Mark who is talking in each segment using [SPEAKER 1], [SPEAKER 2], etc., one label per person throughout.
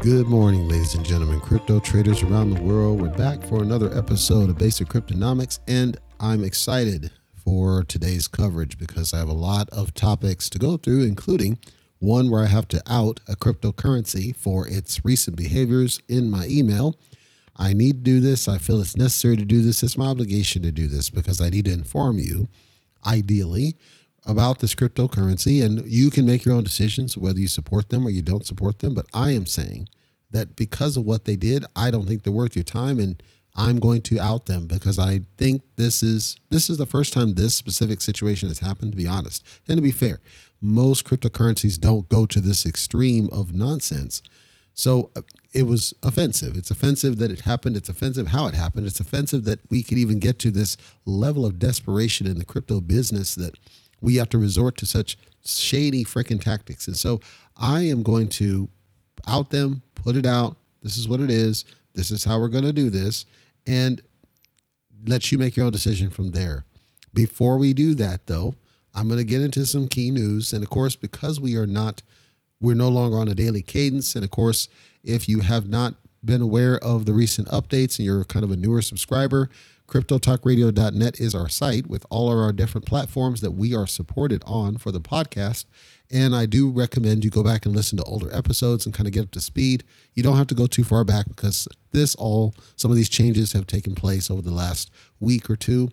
[SPEAKER 1] Good morning, ladies and gentlemen, crypto traders around the world. We're back for another episode of Basic Cryptonomics, and I'm excited for today's coverage because I have a lot of topics to go through, including one where I have to out a cryptocurrency for its recent behaviors in my email. I need to do this. I feel it's necessary to do this. It's my obligation to do this because I need to inform you, ideally, about this cryptocurrency, and you can make your own decisions whether you support them or you don't support them. But I am saying that because of what they did, I don't think they're worth your time, and I'm going to out them because I think this is this is the first time this specific situation has happened. To be honest, and to be fair, most cryptocurrencies don't go to this extreme of nonsense. So uh, it was offensive. It's offensive that it happened. It's offensive how it happened. It's offensive that we could even get to this level of desperation in the crypto business that we have to resort to such shady freaking tactics. And so I am going to out them, put it out. This is what it is. This is how we're going to do this. And let you make your own decision from there. Before we do that, though, I'm going to get into some key news. And of course, because we are not, we're no longer on a daily cadence. And of course, if you have not been aware of the recent updates and you're kind of a newer subscriber, CryptoTalkRadio.net is our site with all of our different platforms that we are supported on for the podcast. And I do recommend you go back and listen to older episodes and kind of get up to speed. You don't have to go too far back because this all, some of these changes have taken place over the last week or two.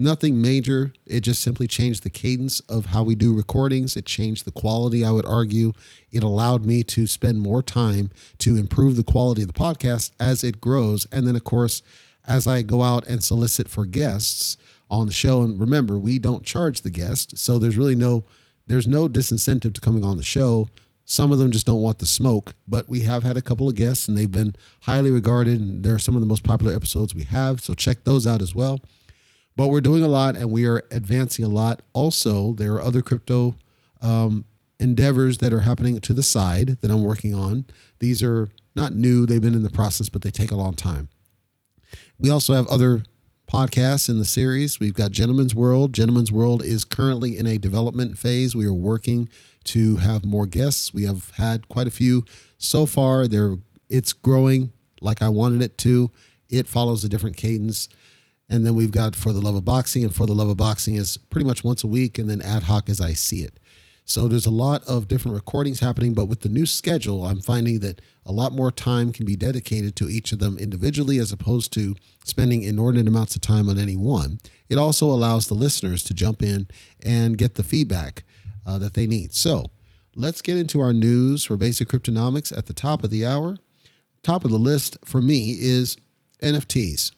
[SPEAKER 1] Nothing major. It just simply changed the cadence of how we do recordings. It changed the quality, I would argue. It allowed me to spend more time to improve the quality of the podcast as it grows. And then, of course, as I go out and solicit for guests on the show. And remember, we don't charge the guest, so there's really no there's no disincentive to coming on the show. Some of them just don't want the smoke, but we have had a couple of guests and they've been highly regarded and they're some of the most popular episodes we have. So check those out as well. But we're doing a lot and we are advancing a lot. Also, there are other crypto um, endeavors that are happening to the side that I'm working on. These are not new, they've been in the process, but they take a long time. We also have other podcasts in the series. We've got Gentleman's World. Gentleman's World is currently in a development phase. We are working to have more guests. We have had quite a few so far. There, it's growing like I wanted it to. It follows a different cadence. And then we've got For the Love of Boxing, and For the Love of Boxing is pretty much once a week, and then ad hoc as I see it. So there's a lot of different recordings happening, but with the new schedule, I'm finding that a lot more time can be dedicated to each of them individually as opposed to spending inordinate amounts of time on any one. It also allows the listeners to jump in and get the feedback uh, that they need. So let's get into our news for basic cryptonomics at the top of the hour. Top of the list for me is NFTs.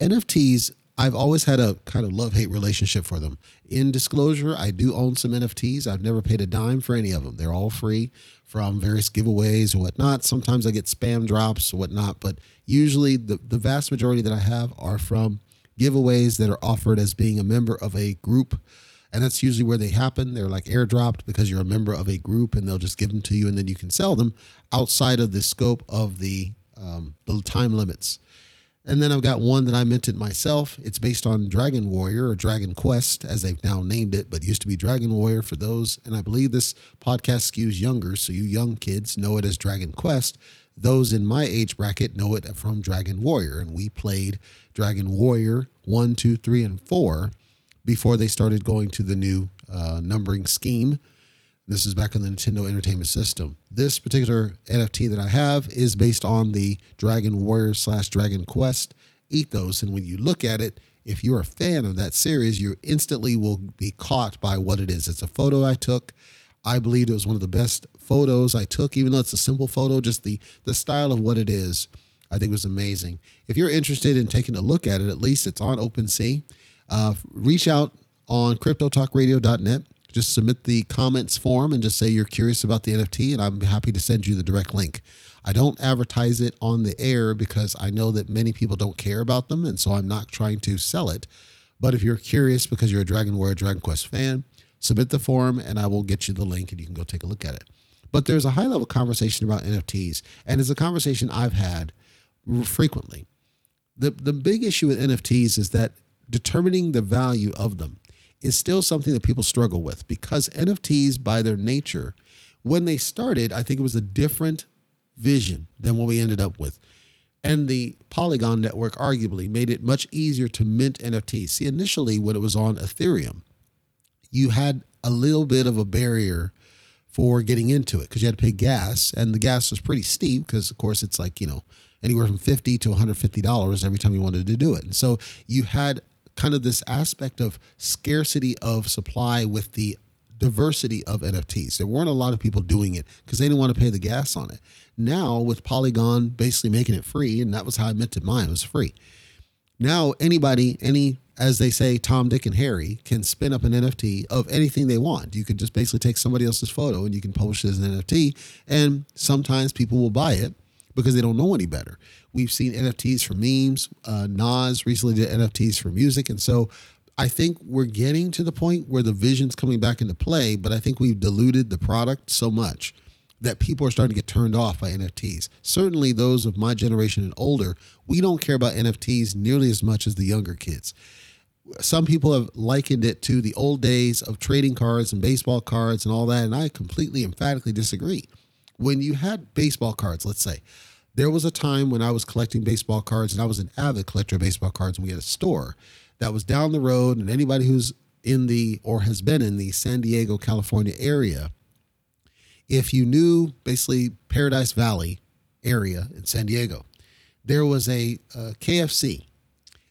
[SPEAKER 1] NFTs I've always had a kind of love hate relationship for them. In disclosure, I do own some NFTs. I've never paid a dime for any of them. They're all free from various giveaways or whatnot. Sometimes I get spam drops or whatnot, but usually the, the vast majority that I have are from giveaways that are offered as being a member of a group. And that's usually where they happen. They're like airdropped because you're a member of a group and they'll just give them to you and then you can sell them outside of the scope of the, um, the time limits. And then I've got one that I minted myself. It's based on Dragon Warrior or Dragon Quest, as they've now named it, but used to be Dragon Warrior for those. And I believe this podcast skews younger, so you young kids know it as Dragon Quest. Those in my age bracket know it from Dragon Warrior. And we played Dragon Warrior 1, 2, 3, and 4 before they started going to the new uh, numbering scheme this is back on the Nintendo Entertainment System. This particular NFT that I have is based on the Dragon Warrior slash Dragon Quest ethos. And when you look at it, if you're a fan of that series, you instantly will be caught by what it is. It's a photo I took. I believe it was one of the best photos I took, even though it's a simple photo, just the, the style of what it is, I think was amazing. If you're interested in taking a look at it, at least it's on OpenSea. Uh, reach out on cryptotalkradio.net just submit the comments form and just say you're curious about the NFT, and I'm happy to send you the direct link. I don't advertise it on the air because I know that many people don't care about them, and so I'm not trying to sell it. But if you're curious because you're a Dragon Warrior Dragon Quest fan, submit the form and I will get you the link and you can go take a look at it. But there's a high level conversation about NFTs, and it's a conversation I've had frequently. The, the big issue with NFTs is that determining the value of them is still something that people struggle with because NFTs, by their nature, when they started, I think it was a different vision than what we ended up with. And the Polygon network arguably made it much easier to mint NFTs. See, initially, when it was on Ethereum, you had a little bit of a barrier for getting into it because you had to pay gas, and the gas was pretty steep because, of course, it's like, you know, anywhere from 50 to $150 every time you wanted to do it. And so you had kind of this aspect of scarcity of supply with the diversity of NFTs. There weren't a lot of people doing it because they didn't want to pay the gas on it. Now, with Polygon basically making it free, and that was how I minted mine, it was free. Now, anybody, any, as they say, Tom, Dick, and Harry can spin up an NFT of anything they want. You can just basically take somebody else's photo and you can publish it as an NFT. And sometimes people will buy it because they don't know any better. We've seen NFTs for memes. Uh, Nas recently did NFTs for music. And so I think we're getting to the point where the vision's coming back into play, but I think we've diluted the product so much that people are starting to get turned off by NFTs. Certainly, those of my generation and older, we don't care about NFTs nearly as much as the younger kids. Some people have likened it to the old days of trading cards and baseball cards and all that, and I completely emphatically disagree. When you had baseball cards, let's say, there was a time when I was collecting baseball cards and I was an avid collector of baseball cards, and we had a store that was down the road, and anybody who's in the or has been in the San Diego, California area if you knew basically Paradise Valley area in San Diego, there was a, uh, a KFC,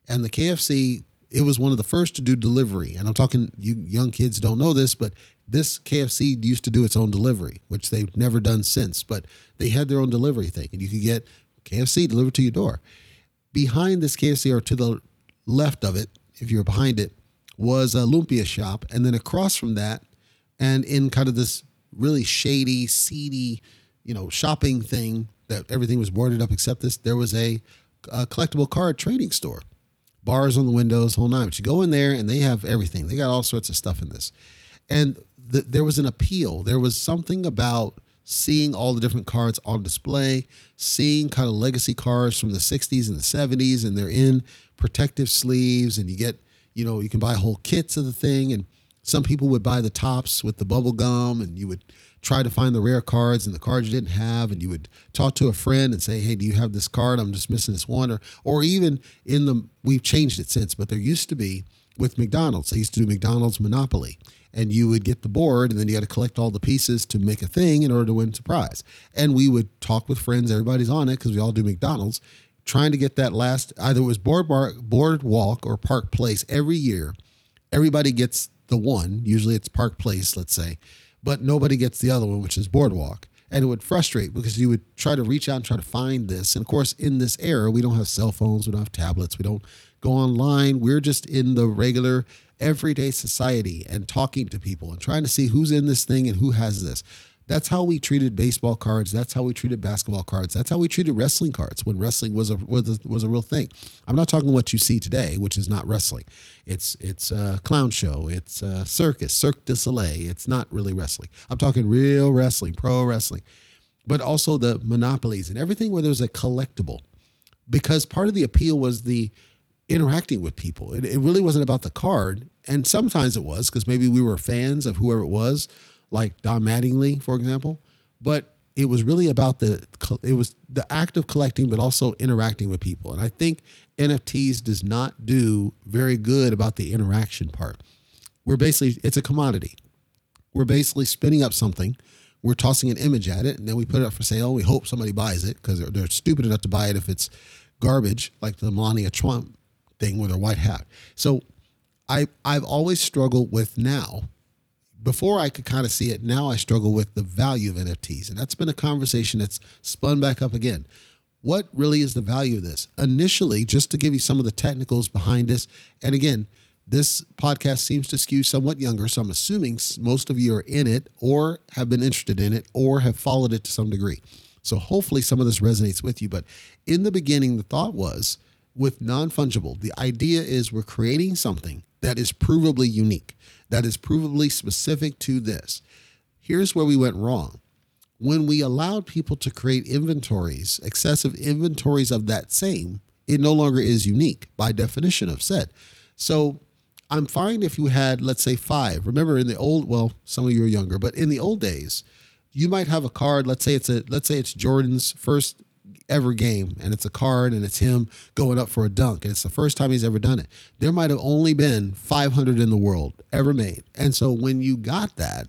[SPEAKER 1] and the KFC it was one of the first to do delivery. And I'm talking you young kids don't know this, but this KFC used to do its own delivery, which they've never done since. But they had their own delivery thing, and you could get KFC delivered to your door. Behind this KFC, or to the left of it, if you're behind it, was a lumpia shop, and then across from that, and in kind of this really shady, seedy, you know, shopping thing that everything was boarded up except this. There was a, a collectible card trading store, bars on the windows, whole nine. But you go in there and they have everything. They got all sorts of stuff in this, and the, there was an appeal. There was something about seeing all the different cards on display, seeing kind of legacy cards from the 60s and the 70s, and they're in protective sleeves, and you get, you know, you can buy whole kits of the thing, and some people would buy the tops with the bubble gum and you would try to find the rare cards and the cards you didn't have and you would talk to a friend and say hey do you have this card? I'm just missing this one or or even in the we've changed it since but there used to be with mcdonald's. They used to do mcdonald's monopoly and you would get the board and then you got to collect all the pieces to make a thing in order to win a prize and we would talk with friends everybody's on it because we all do mcdonald's trying to get that last either it was board bar, boardwalk or park place every year everybody gets the one. Usually it's Park Place, let's say, but nobody gets the other one, which is Boardwalk. And it would frustrate because you would try to reach out and try to find this. And of course, in this era, we don't have cell phones, we don't have tablets, we don't go online. We're just in the regular everyday society and talking to people and trying to see who's in this thing and who has this. That's how we treated baseball cards. That's how we treated basketball cards. That's how we treated wrestling cards when wrestling was a was a, was a real thing. I'm not talking what you see today, which is not wrestling. It's it's a clown show. It's a circus, Cirque du Soleil. It's not really wrestling. I'm talking real wrestling, pro wrestling, but also the monopolies and everything where there's a collectible, because part of the appeal was the interacting with people. It, it really wasn't about the card, and sometimes it was because maybe we were fans of whoever it was like Don Mattingly, for example. But it was really about the it was the act of collecting, but also interacting with people. And I think NFTs does not do very good about the interaction part. We're basically it's a commodity. We're basically spinning up something. We're tossing an image at it, and then we put it up for sale. We hope somebody buys it because they're, they're stupid enough to buy it if it's garbage, like the Melania Trump thing with her white hat. So I I've always struggled with now before I could kind of see it, now I struggle with the value of NFTs. And that's been a conversation that's spun back up again. What really is the value of this? Initially, just to give you some of the technicals behind this, and again, this podcast seems to skew somewhat younger, so I'm assuming most of you are in it or have been interested in it or have followed it to some degree. So hopefully some of this resonates with you. But in the beginning, the thought was with non fungible, the idea is we're creating something that is provably unique that is provably specific to this. Here's where we went wrong. When we allowed people to create inventories, excessive inventories of that same, it no longer is unique by definition of said. So I'm fine if you had, let's say, five. Remember in the old, well, some of you are younger, but in the old days, you might have a card. Let's say it's a let's say it's Jordan's first ever game, and it's a card, and it's him going up for a dunk, and it's the first time he's ever done it. There might have only been 500 in the world ever made, and so when you got that,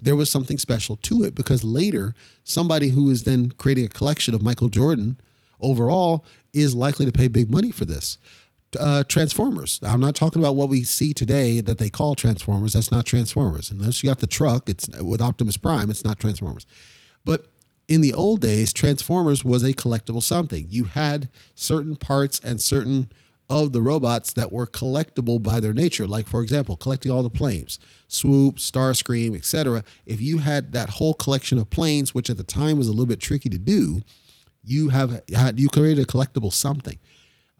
[SPEAKER 1] there was something special to it because later somebody who is then creating a collection of Michael Jordan overall is likely to pay big money for this. Uh, Transformers. I'm not talking about what we see today that they call Transformers. That's not Transformers. Unless you got the truck, it's with Optimus Prime. It's not Transformers. But in the old days, Transformers was a collectible something. You had certain parts and certain of the robots that were collectible by their nature. Like, for example, collecting all the planes, Swoop, Starscream, etc. If you had that whole collection of planes, which at the time was a little bit tricky to do, you have had you created a collectible something.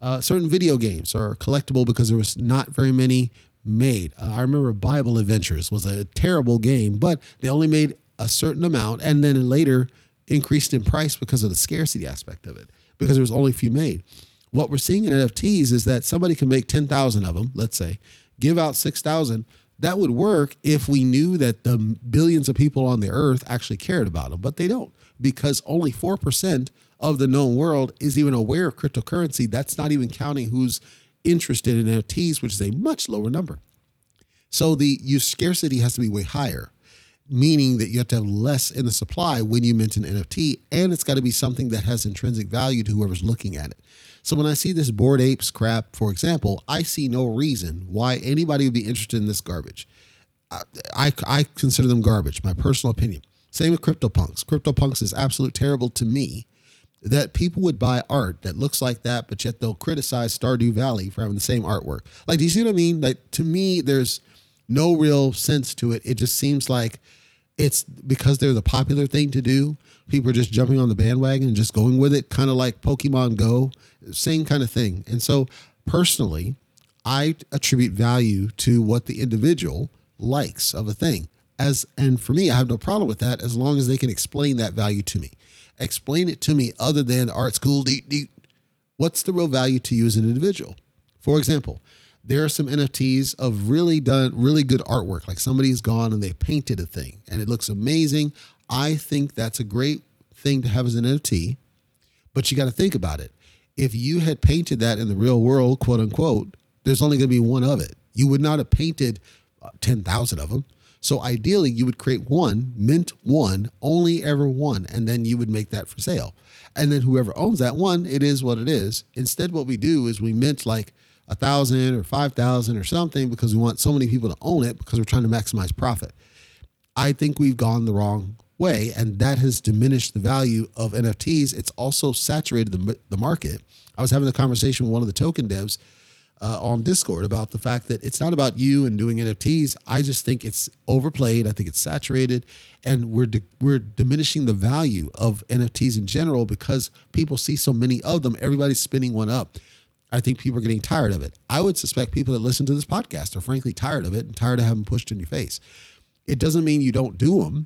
[SPEAKER 1] Uh, certain video games are collectible because there was not very many made. Uh, I remember Bible Adventures was a terrible game, but they only made a certain amount, and then later increased in price because of the scarcity aspect of it, because there was only a few made. What we're seeing in NFTs is that somebody can make 10,000 of them, let's say, give out 6,000. That would work if we knew that the billions of people on the earth actually cared about them, but they don't because only 4% of the known world is even aware of cryptocurrency. That's not even counting who's interested in NFTs, which is a much lower number. So the use scarcity has to be way higher meaning that you have to have less in the supply when you mint an NFT, and it's got to be something that has intrinsic value to whoever's looking at it. So when I see this Bored Apes crap, for example, I see no reason why anybody would be interested in this garbage. I, I, I consider them garbage, my personal opinion. Same with CryptoPunks. CryptoPunks is absolute terrible to me that people would buy art that looks like that, but yet they'll criticize Stardew Valley for having the same artwork. Like, do you see what I mean? Like, to me, there's no real sense to it. It just seems like it's because they're the popular thing to do. People are just jumping on the bandwagon and just going with it, kind of like Pokemon Go, same kind of thing. And so, personally, I attribute value to what the individual likes of a thing. As and for me, I have no problem with that as long as they can explain that value to me. Explain it to me other than art school. Deep, deep. What's the real value to you as an individual? For example, there are some NFTs of really done really good artwork. Like somebody's gone and they painted a thing and it looks amazing. I think that's a great thing to have as an NFT, but you got to think about it. If you had painted that in the real world, quote unquote, there's only going to be one of it. You would not have painted uh, 10,000 of them. So ideally, you would create one, mint one, only ever one, and then you would make that for sale. And then whoever owns that one, it is what it is. Instead, what we do is we mint like a thousand or five thousand or something because we want so many people to own it because we're trying to maximize profit. I think we've gone the wrong way, and that has diminished the value of NFTs. It's also saturated the, the market. I was having a conversation with one of the token devs uh, on Discord about the fact that it's not about you and doing NFTs. I just think it's overplayed. I think it's saturated, and we're di- we're diminishing the value of NFTs in general because people see so many of them. Everybody's spinning one up. I think people are getting tired of it. I would suspect people that listen to this podcast are frankly tired of it and tired of having pushed in your face. It doesn't mean you don't do them.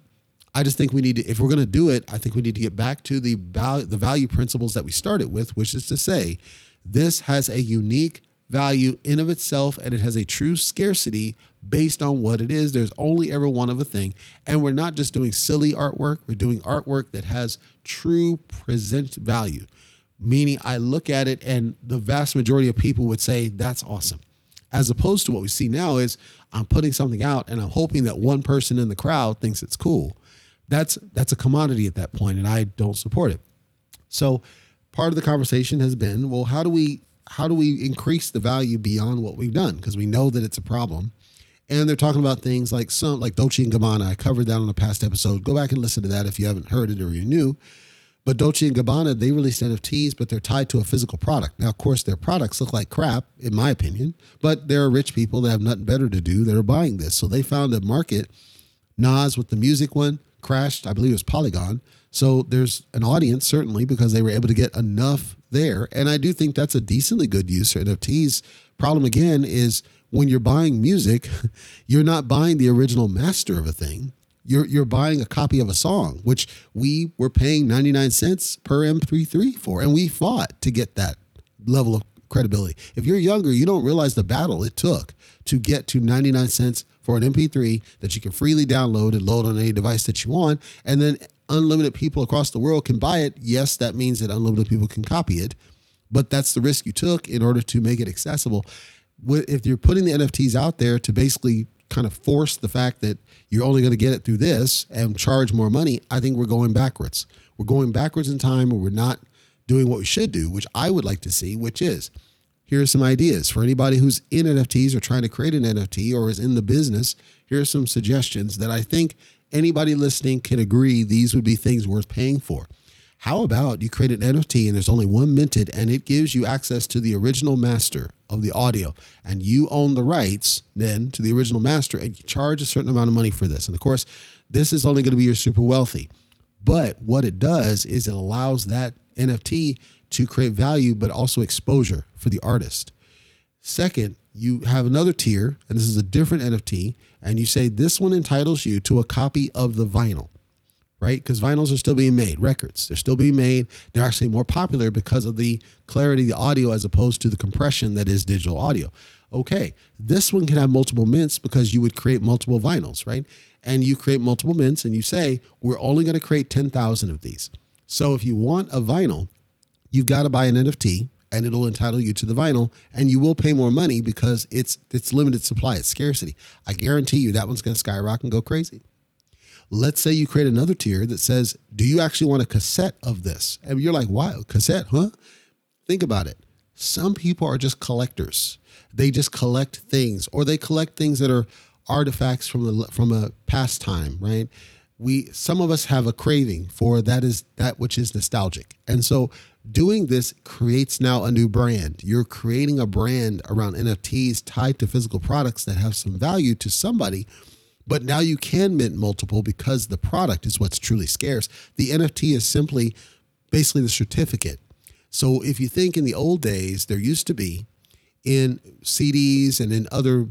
[SPEAKER 1] I just think we need to, if we're going to do it, I think we need to get back to the value, the value principles that we started with, which is to say, this has a unique value in of itself and it has a true scarcity based on what it is. There's only ever one of a thing. And we're not just doing silly artwork, we're doing artwork that has true present value meaning I look at it and the vast majority of people would say that's awesome. As opposed to what we see now is I'm putting something out and I'm hoping that one person in the crowd thinks it's cool. That's that's a commodity at that point and I don't support it. So part of the conversation has been, well, how do we how do we increase the value beyond what we've done? Because we know that it's a problem. And they're talking about things like some like Dolce and Gabbana. I covered that on a past episode. Go back and listen to that if you haven't heard it or you're new but Dolce and Gabbana, they released NFTs, but they're tied to a physical product. Now, of course, their products look like crap, in my opinion, but there are rich people that have nothing better to do that are buying this. So they found a market. Nas with the music one crashed, I believe it was Polygon. So there's an audience, certainly, because they were able to get enough there. And I do think that's a decently good use for NFTs. Problem again is when you're buying music, you're not buying the original master of a thing you're you're buying a copy of a song, which we were paying 99 cents per MP3 for, and we fought to get that level of credibility. If you're younger, you don't realize the battle it took to get to 99 cents for an MP3 that you can freely download and load on any device that you want. And then unlimited people across the world can buy it. Yes, that means that unlimited people can copy it, but that's the risk you took in order to make it accessible. If you're putting the NFTs out there to basically kind of force the fact that you're only going to get it through this and charge more money, I think we're going backwards. We're going backwards in time and we're not doing what we should do, which I would like to see, which is here are some ideas for anybody who's in NFTs or trying to create an NFT or is in the business. Here are some suggestions that I think anybody listening can agree these would be things worth paying for. How about you create an NFT and there's only one minted and it gives you access to the original master of the audio and you own the rights then to the original master and you charge a certain amount of money for this. And of course, this is only going to be your super wealthy. But what it does is it allows that NFT to create value, but also exposure for the artist. Second, you have another tier, and this is a different NFT, and you say this one entitles you to a copy of the vinyl, right? Because vinyls are still being made, records, they're still being made. They're actually more popular because of the clarity of the audio as opposed to the compression that is digital audio. Okay, this one can have multiple mints because you would create multiple vinyls, right? And you create multiple mints and you say, we're only going to create 10,000 of these. So if you want a vinyl, you've got to buy an NFT and it'll entitle you to the vinyl and you will pay more money because it's it's limited supply it's scarcity i guarantee you that one's going to skyrocket and go crazy let's say you create another tier that says do you actually want a cassette of this? And you're like why cassette huh? Think about it. Some people are just collectors. They just collect things or they collect things that are artifacts from the from a past time right? We some of us have a craving for that is that which is nostalgic. And so doing this creates now a new brand. You're creating a brand around nfts tied to physical products that have some value to somebody but now you can mint multiple because the product is what's truly scarce the nft is simply basically the certificate so if you think in the old days there used to be in cds and in other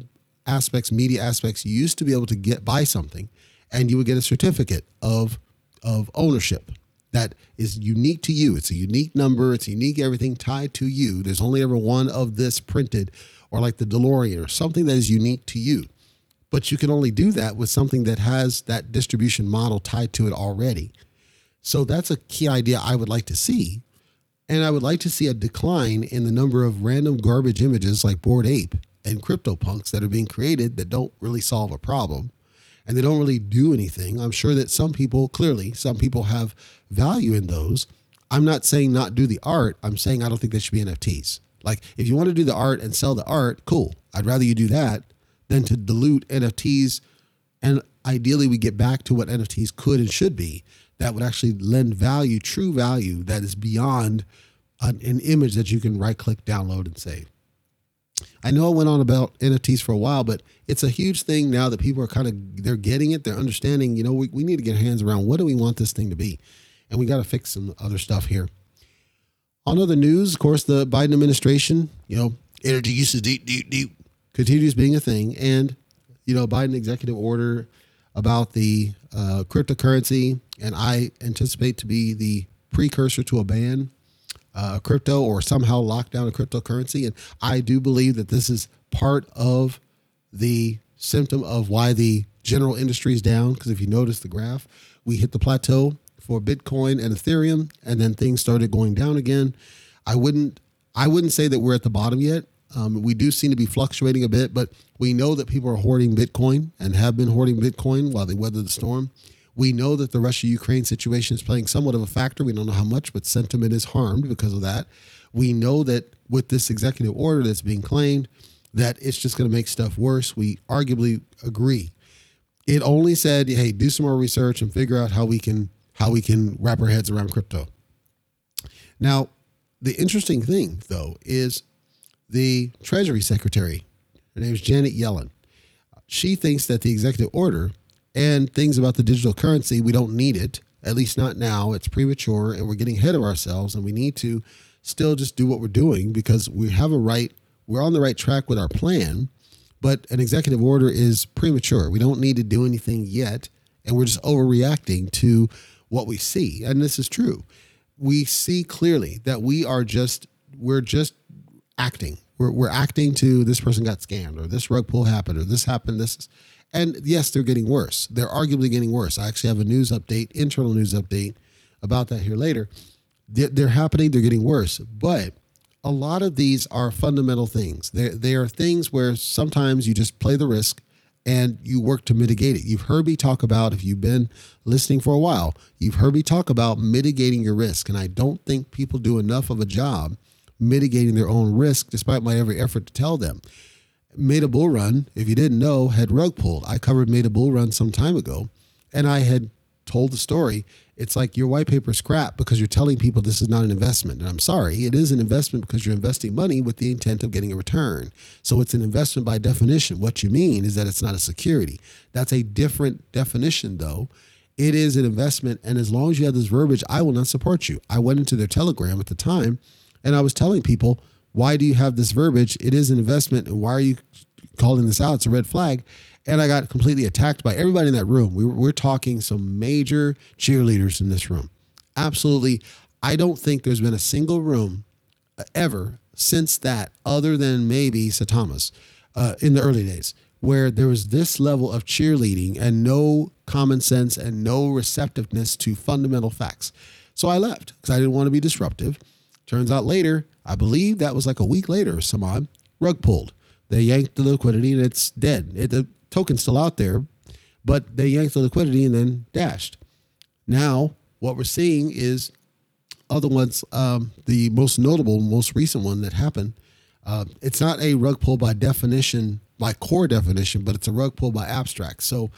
[SPEAKER 1] aspects media aspects you used to be able to get buy something and you would get a certificate of of ownership that is unique to you. It's a unique number. It's unique everything tied to you. There's only ever one of this printed, or like the DeLorean, or something that is unique to you. But you can only do that with something that has that distribution model tied to it already. So that's a key idea I would like to see. And I would like to see a decline in the number of random garbage images like Bored Ape and CryptoPunks that are being created that don't really solve a problem and they don't really do anything. I'm sure that some people, clearly, some people have value in those. I'm not saying not do the art. I'm saying I don't think they should be NFTs. Like, if you want to do the art and sell the art, cool. I'd rather you do that than to dilute NFTs. And ideally, we get back to what NFTs could and should be that would actually lend value, true value that is beyond an, an image that you can right click, download, and save. I know I went on about NFTs for a while, but it's a huge thing now that people are kind of they're getting it, they're understanding. You know, we, we need to get hands around what do we want this thing to be, and we got to fix some other stuff here. On other news, of course, the Biden administration, you know, energy uses deep, deep, deep, continues being a thing, and you know, Biden executive order about the uh, cryptocurrency, and I anticipate to be the precursor to a ban uh, crypto or somehow lock down a cryptocurrency. And I do believe that this is part of the symptom of why the general industry is down. Because if you notice the graph, we hit the plateau for Bitcoin and Ethereum, and then things started going down again. I wouldn't I wouldn't say that we're at the bottom yet. Um, we do seem to be fluctuating a bit, but we know that people are hoarding Bitcoin and have been hoarding Bitcoin while they weather the storm. We know that the Russia Ukraine situation is playing somewhat of a factor. We don't know how much, but sentiment is harmed because of that. We know that with this executive order that's being claimed, that it's just going to make stuff worse. We arguably agree. It only said, "Hey, do some more research and figure out how we can how we can wrap our heads around crypto." Now, the interesting thing though is the Treasury Secretary, her name is Janet Yellen. She thinks that the executive order and things about the digital currency, we don't need it, at least not now. It's premature and we're getting ahead of ourselves and we need to still just do what we're doing because we have a right, we're on the right track with our plan, but an executive order is premature. We don't need to do anything yet and we're just overreacting to what we see. And this is true. We see clearly that we are just we're just acting. we're, we're acting to this person got scammed or this rug pull happened or this happened. This and yes, they're getting worse. They're arguably getting worse. I actually have a news update, internal news update about that here later. They're, they're happening. They're getting worse, but a lot of these are fundamental things. They they are things where sometimes you just play the risk and you work to mitigate it. You've heard me talk about, if you've been listening for a while, you've heard me talk about mitigating your risk. And I don't think people do enough of a job mitigating their own risk, despite my every effort to tell them. Made a bull run, if you didn't know, had rug pulled. I covered Made a Bull Run some time ago, and I had told the story. It's like your white paper scrap because you're telling people this is not an investment. And I'm sorry, it is an investment because you're investing money with the intent of getting a return. So it's an investment by definition. What you mean is that it's not a security. That's a different definition, though. It is an investment. And as long as you have this verbiage, I will not support you. I went into their telegram at the time and I was telling people, why do you have this verbiage? It is an investment. And why are you calling this out? It's a red flag. And I got completely attacked by everybody in that room. We were, we're talking some major cheerleaders in this room. Absolutely. I don't think there's been a single room ever since that, other than maybe Satamas uh, in the early days, where there was this level of cheerleading and no common sense and no receptiveness to fundamental facts. So I left because I didn't want to be disruptive. Turns out later, I believe that was like a week later, some odd, rug pulled. They yanked the liquidity and it's dead. It, the token's still out there, but they yanked the liquidity and then dashed. Now, what we're seeing is other ones, um, the most notable, most recent one that happened. Uh, it's not a rug pull by definition, by core definition, but it's a rug pull by abstract. So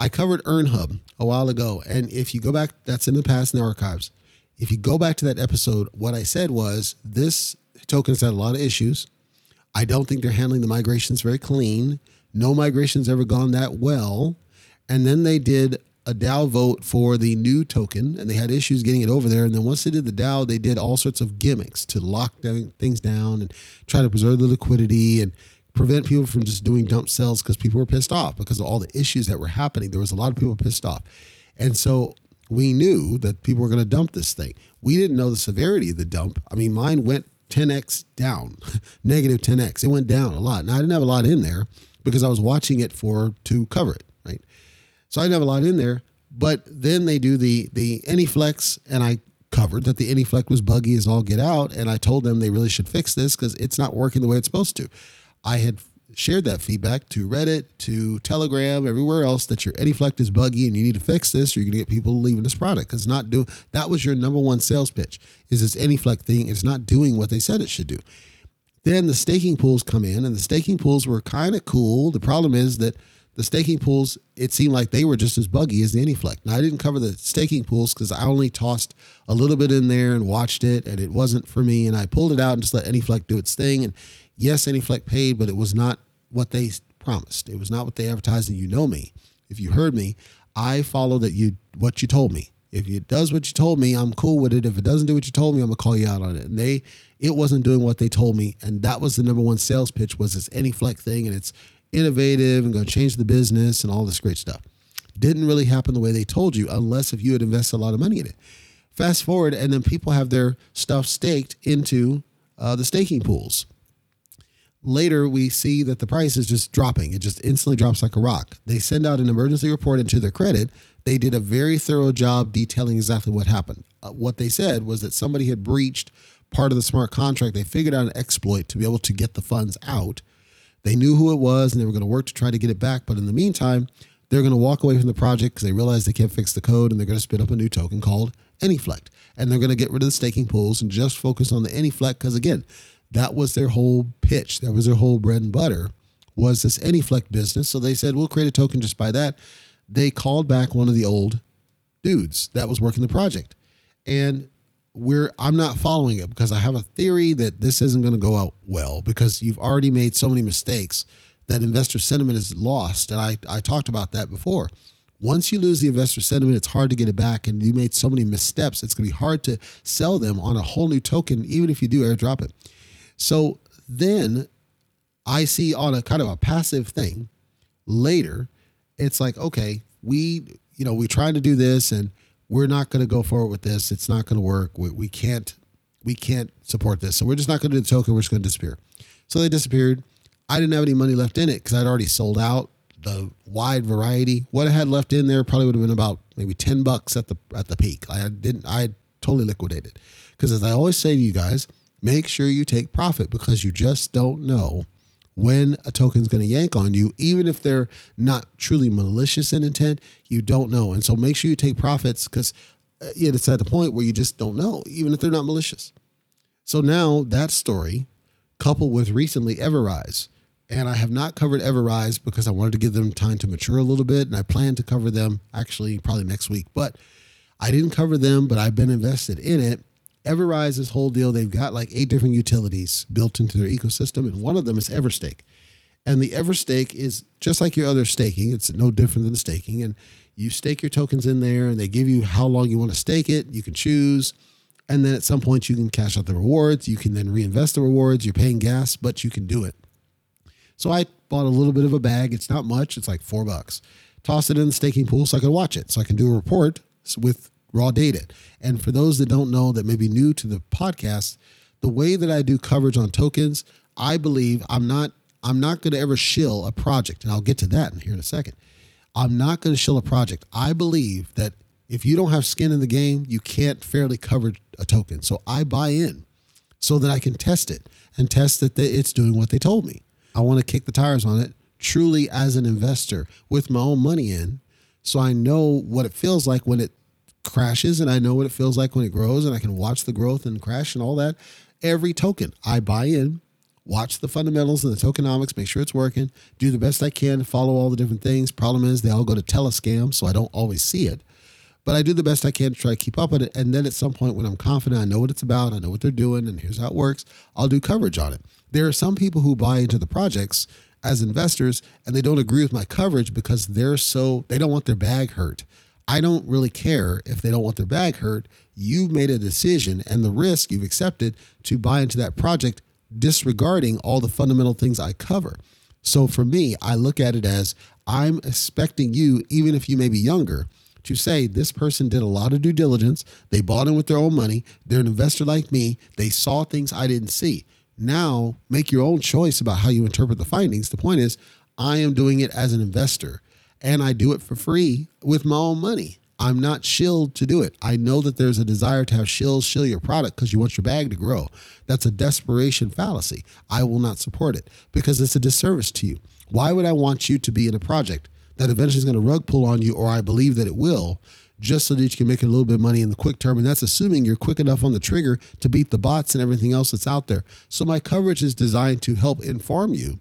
[SPEAKER 1] I covered EarnHub a while ago. And if you go back, that's in the past in the archives if you go back to that episode, what I said was this token has had a lot of issues. I don't think they're handling the migrations very clean. No migration's ever gone that well. And then they did a DAO vote for the new token, and they had issues getting it over there. And then once they did the DAO, they did all sorts of gimmicks to lock things down and try to preserve the liquidity and prevent people from just doing dump sales because people were pissed off because of all the issues that were happening. There was a lot of people pissed off. And so we knew that people were going to dump this thing. We didn't know the severity of the dump. I mean, mine went 10x down, negative 10x. It went down a lot. Now I didn't have a lot in there because I was watching it for to cover it, right? So I didn't have a lot in there. But then they do the the AnyFlect, and I covered that the AnyFlect was buggy as all get out, and I told them they really should fix this because it's not working the way it's supposed to. I had shared that feedback to Reddit, to Telegram, everywhere else that your AnyFlect is buggy and you need to fix this, or you're gonna get people leaving this product because not doing that was your number one sales pitch. Is this AnyFlect thing? It's not doing what they said it should do. Then the staking pools come in, and the staking pools were kind of cool. The problem is that the staking pools, it seemed like they were just as buggy as the AnyFlect. Now I didn't cover the staking pools because I only tossed a little bit in there and watched it, and it wasn't for me. And I pulled it out and just let AnyFlect do its thing. And yes, AnyFlect paid, but it was not what they promised. It was not what they advertised, and you know me. If you heard me, I follow that you what you told me. If it does what you told me, I'm cool with it. If it doesn't do what you told me, I'm gonna call you out on it. And they, it wasn't doing what they told me, and that was the number one sales pitch was this AnyFlect thing, and it's innovative and to change the business and all this great stuff. Didn't really happen the way they told you, unless if you had invested a lot of money in it. Fast forward, and then people have their stuff staked into uh, the staking pools later we see that the price is just dropping. It just instantly drops like a rock. They send out an emergency report and to their credit. They did a very thorough job detailing exactly what happened. Uh, what they said was that somebody had breached part of the smart contract. They figured out an exploit to be able to get the funds out. They knew who it was and they were going to work to try to get it back. But in the meantime, they're going to walk away from the project because they realize they can't fix the code and they're going to spin up a new token called AnyFlect. And they're going to get rid of the staking pools and just focus on the AnyFlect because, again, that was their whole pitch. That was their whole bread and butter was this AnyFlect business. So they said, we'll create a token just by that. They called back one of the old dudes that was working the project. And we're I'm not following it because I have a theory that this isn't going to go out well because you've already made so many mistakes that investor sentiment is lost. And I, I talked about that before. Once you lose the investor sentiment, it's hard to get it back. And you made so many missteps, it's going to be hard to sell them on a whole new token, even if you do airdrop it. So then I see on a kind of a passive thing later, it's like, okay, we, you know, we tried to do this and we're not going to go forward with this. It's not going to work. We, we can't, we can't support this. So we're just not going to do the token. We're just going to disappear. So they disappeared. I didn't have any money left in it because I'd already sold out the wide variety. What I had left in there probably would have been about maybe 10 bucks at the at the peak. I didn't I totally liquidated. Because as I always say to you guys, make sure you take profit because you just don't know when a token's going to yank on you, even if they're not truly malicious in intent, you don't know. And so make sure you take profits because uh, it's at the point where you just don't know, even if they're not malicious. So now that story, coupled with recently Everrise, and I have not covered Everrise because I wanted to give them time to mature a little bit, and I plan to cover them actually probably next week. But I didn't cover them, but I've been invested in it. Everrise, this whole deal, they've got like eight different utilities built into their ecosystem, and one of them is Everstake. And the Everstake is just like your other staking, it's no different than the staking. And you stake your tokens in there, and they give you how long you want to stake it. You can choose. And then at some point, you can cash out the rewards. You can then reinvest the rewards. You're paying gas, but you can do it. So I bought a little bit of a bag. It's not much, it's like four bucks. Toss it in the staking pool so I can watch it, so I can do a report with raw data. And for those that don't know that may be new to the podcast, the way that I do coverage on tokens, I believe I'm not I'm not going to ever shill a project, and I'll get to that in here in a second. I'm not going to shill a project. I believe that if you don't have skin in the game, you can't fairly cover a token. So I buy in so that I can test it and test that it's doing what they told me. I want to kick the tires on it truly as an investor with my own money in. So I know what it feels like when it crashes and I know what it feels like when it grows and I can watch the growth and crash and all that. Every token I buy in, watch the fundamentals and the tokenomics, make sure it's working, do the best I can, follow all the different things. Problem is they all go to telescam, so I don't always see it. But I do the best I can to try to keep up with it. And then at some point when I'm confident, I know what it's about, I know what they're doing, and here's how it works, I'll do coverage on it. There are some people who buy into the projects as investors and they don't agree with my coverage because they're so they don't want their bag hurt. I don't really care if they don't want their bag hurt. You've made a decision and the risk you've accepted to buy into that project, disregarding all the fundamental things I cover. So for me, I look at it as I'm expecting you, even if you may be younger, to say this person did a lot of due diligence. They bought in with their own money. They're an investor like me. They saw things I didn't see. Now make your own choice about how you interpret the findings. The point is, I am doing it as an investor and I do it for free with my own money. I'm not shilled to do it. I know that there's a desire to have shills shill your product because you want your bag to grow. That's a desperation fallacy. I will not support it because it's a disservice to you. Why would I want you to be in a project that eventually is going to rug pull on you, or I believe that it will, just so that you can make a little bit of money in the quick term? And that's assuming you're quick enough on the trigger to beat the bots and everything else that's out there. So my coverage is designed to help inform you,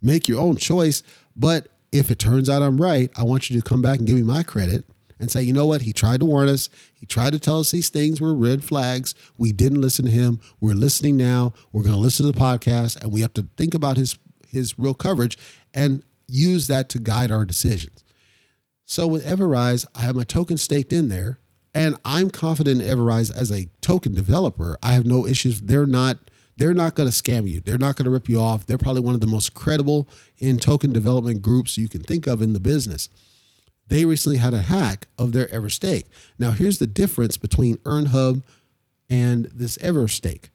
[SPEAKER 1] make your own choice, but if it turns out I'm right, I want you to come back and give me my credit and say, you know what? He tried to warn us. He tried to tell us these things were red flags. We didn't listen to him. We're listening now. We're going to listen to the podcast and we have to think about his his real coverage and use that to guide our decisions. So with Everrise, I have my token staked in there and I'm confident in Everrise as a token developer. I have no issues. They're not they're not going to scam you. They're not going to rip you off. They're probably one of the most credible in token development groups you can think of in the business. They recently had a hack of their Everstake. Now, here's the difference between EarnHub and this Everstake.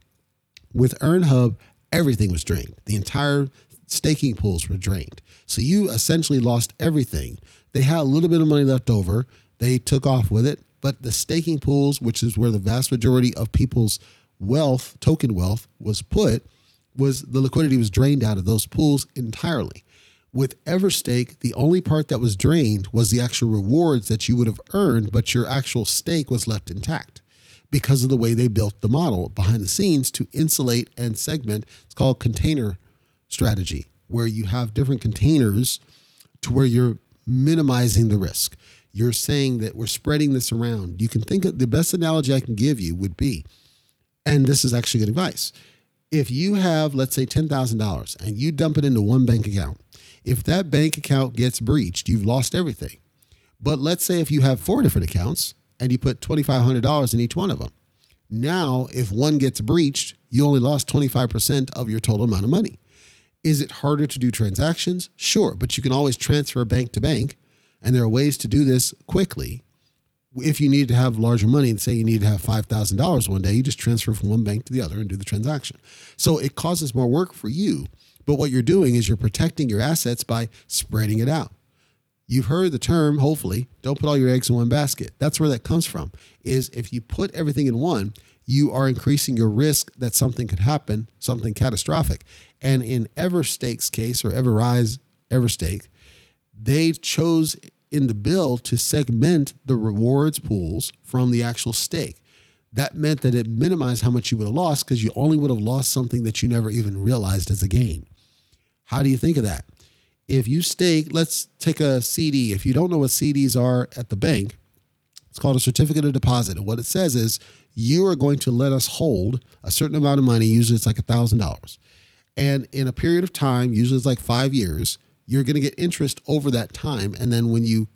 [SPEAKER 1] With EarnHub, everything was drained. The entire staking pools were drained. So you essentially lost everything. They had a little bit of money left over. They took off with it, but the staking pools, which is where the vast majority of people's wealth, token wealth, was put, was the liquidity was drained out of those pools entirely. With Everstake, the only part that was drained was the actual rewards that you would have earned, but your actual stake was left intact because of the way they built the model behind the scenes to insulate and segment. It's called container strategy, where you have different containers to where you're minimizing the risk. You're saying that we're spreading this around. You can think of the best analogy I can give you would be and this is actually good advice. If you have, let's say, $10,000 and you dump it into one bank account, if that bank account gets breached, you've lost everything. But let's say if you have four different accounts and you put $2,500 in each one of them, now if one gets breached, you only lost 25% of your total amount of money. Is it harder to do transactions? Sure, but you can always transfer bank to bank, and there are ways to do this quickly if you need to have larger money and say you need to have $5,000 one day, you just transfer from one bank to the other and do the transaction. So it causes more work for you. But what you're doing is you're protecting your assets by spreading it out. You've heard the term, hopefully, don't put all your eggs in one basket. That's where that comes from. Is if you put everything in one, you are increasing your risk that something could happen, something catastrophic. And in Everstake's case, or Everrise, Everstake, they chose in the bill to segment the rewards pools from the actual stake. That meant that it minimized how much you would have lost because you only would have lost something that you never even realized as a gain. How do you think of that? If you stake, let's take a CD. If you don't know what CDs are at the bank, it's called a certificate of deposit. And what it says is you are going to let us hold a certain amount of money, usually it's like a $1,000. And in a period of time, usually it's like five years, you're going to get interest over that time. And then when you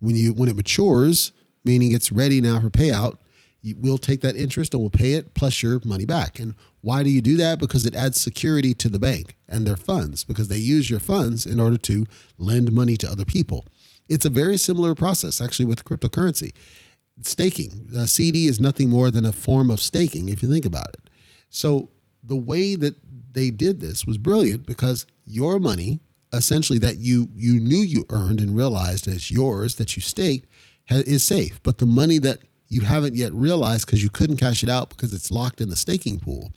[SPEAKER 1] when you when it matures meaning it's ready now for payout you, we'll take that interest and we'll pay it plus your money back. And why do you do that? Because it adds security to the bank and their funds because they use your funds in order to lend money to other people. It's a very similar process actually with cryptocurrency. Staking uh, a cd is nothing more than a form of staking if you think about it. So the way that they did this was brilliant because your money essentially that you you knew you earned and realized as yours that you staked is safe. But the money that you haven't yet realized because you couldn't cash it out because it's locked in the staking pool,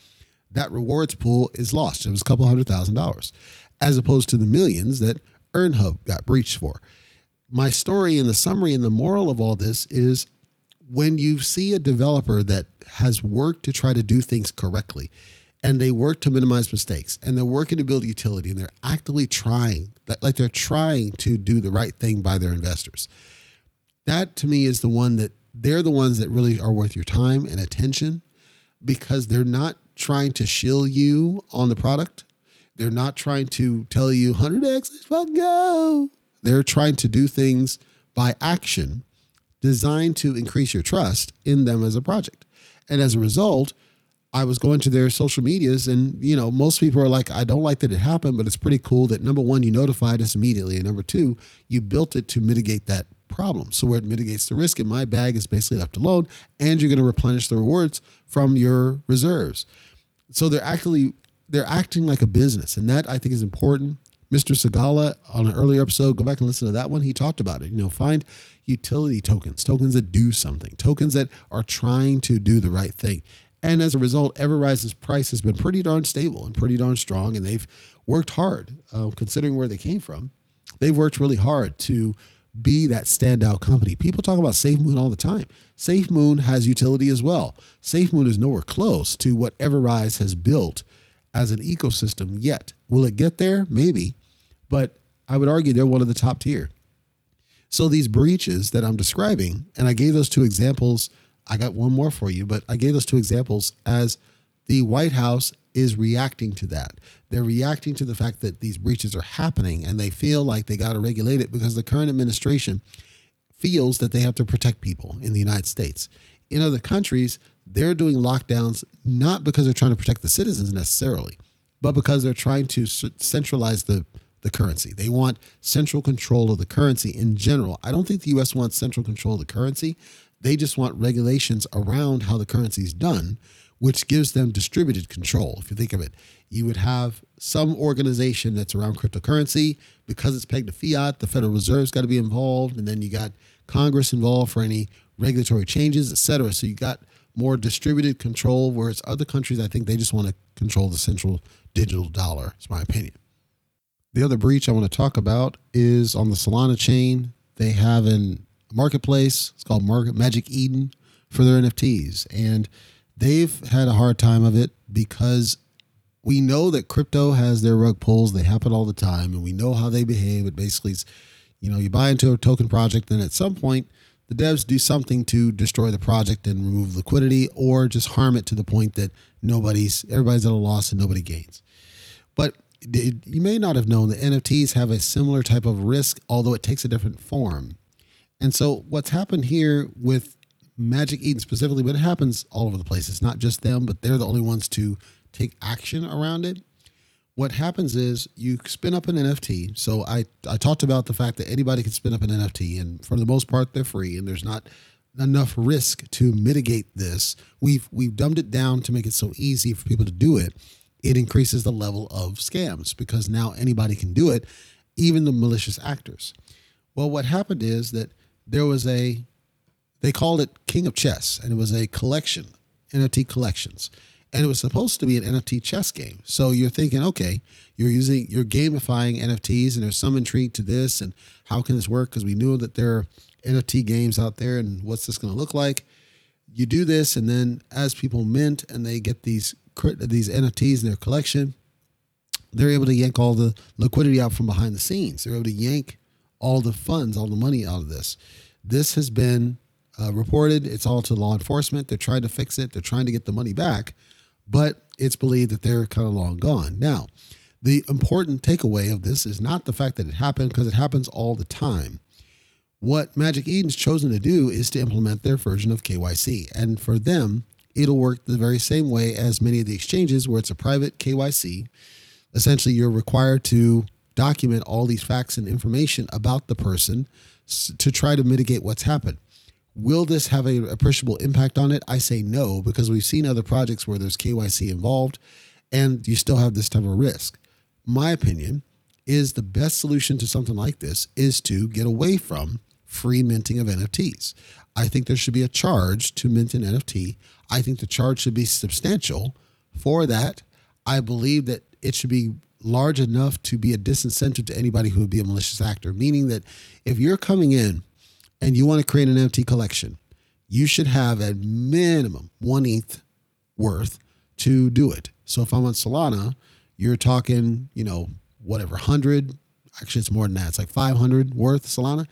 [SPEAKER 1] that rewards pool is lost. It was a couple hundred thousand dollars, as opposed to the millions that EarnHub got breached for. My story and the summary and the moral of all this is when you see a developer that has worked to try to do things correctly and they work to minimize mistakes and they're working to build utility and they're actively trying like they're trying to do the right thing by their investors. That to me is the one that they're the ones that really are worth your time and attention because they're not trying to shill you on the product. They're not trying to tell you 100x let's fucking go. They're trying to do things by action designed to increase your trust in them as a project. And as a result I was going to their social medias, and you know, most people are like, "I don't like that it happened," but it's pretty cool that number one, you notified us immediately, and number two, you built it to mitigate that problem. So where it mitigates the risk, in my bag is basically left alone, and you're going to replenish the rewards from your reserves. So they're actually they're acting like a business, and that I think is important. Mr. Segalla on an earlier episode, go back and listen to that one. He talked about it. You know, find utility tokens, tokens that do something, tokens that are trying to do the right thing. And as a result, Everrise's price has been pretty darn stable and pretty darn strong. And they've worked hard, uh, considering where they came from. They've worked really hard to be that standout company. People talk about SafeMoon all the time. SafeMoon has utility as well. SafeMoon is nowhere close to what Everrise has built as an ecosystem yet. Will it get there? Maybe. But I would argue they're one of the top tier. So these breaches that I'm describing, and I gave those two examples I got one more for you, but I gave those two examples as the White House is reacting to that. They're reacting to the fact that these breaches are happening and they feel like they got to regulate it because the current administration feels that they have to protect people in the United States. In other countries, they're doing lockdowns not because they're trying to protect the citizens necessarily, but because they're trying to centralize the the currency. They want central control of the currency in general. I don't think the US wants central control of the currency. They just want regulations around how the currency is done, which gives them distributed control. If you think of it, you would have some organization that's around cryptocurrency because it's pegged to fiat. The Federal Reserve's got to be involved, and then you got Congress involved for any regulatory changes, et cetera. So you got more distributed control, whereas other countries, I think they just want to control the central digital dollar. It's my opinion. The other breach I want to talk about is on the Solana chain. They have an marketplace. It's called Market Magic Eden for their NFTs, and they've had a hard time of it because we know that crypto has their rug pulls. They happen all the time, and we know how they behave. It basically is, you know, you buy into a token project, and at some point, the devs do something to destroy the project and remove liquidity, or just harm it to the point that nobody's everybody's at a loss and nobody gains. But you may not have known that NFTs have a similar type of risk, although it takes a different form. And so what's happened here with Magic Eden specifically, but it happens all over the place. It's not just them, but they're the only ones to take action around it. What happens is you spin up an NFT. So I, I talked about the fact that anybody can spin up an NFT, and for the most part, they're free, and there's not enough risk to mitigate this. We've we've dumbed it down to make it so easy for people to do it. It increases the level of scams because now anybody can do it, even the malicious actors. Well, what happened is that there was a they called it King of Chess, and it was a collection, NFT collections. And it was supposed to be an NFT chess game. So you're thinking, okay, you're using you're gamifying NFTs and there's some intrigue to this and how can this work? Because we knew that there are NFT games out there and what's this going to look like? You do this, and then as people mint and they get these these NFTs in their collection, they're able to yank all the liquidity out from behind the scenes. They're able to yank all the funds, all the money out of this. This has been uh, reported. It's all to law enforcement. They're trying to fix it. They're trying to get the money back, but it's believed that they're kind of long gone. Now, the important takeaway of this is not the fact that it happened because it happens all the time. What Magic Eden's chosen to do is to implement their version of KYC. And for them, it'll work the very same way as many of the exchanges where it's a private KYC. Essentially, you're required to document all these facts and information about the person to try to mitigate what's happened. Will this have a appreciable impact on it? I say no, because we've seen other projects where there's KYC involved and you still have this type of risk. My opinion is the best solution to something like this is to get away from free minting of NFTs. I think there should be a charge to mint an NFT. I think the charge should be substantial for that. I believe that it should be large enough to be a disincentive to anybody who would be a malicious actor, meaning that if you're coming in and you want to create an NFT collection, you should have at minimum one ETH worth to do it. So if I'm on Solana, you're talking, you know, whatever, 100, actually it's more than that. It's like 500 worth Solana.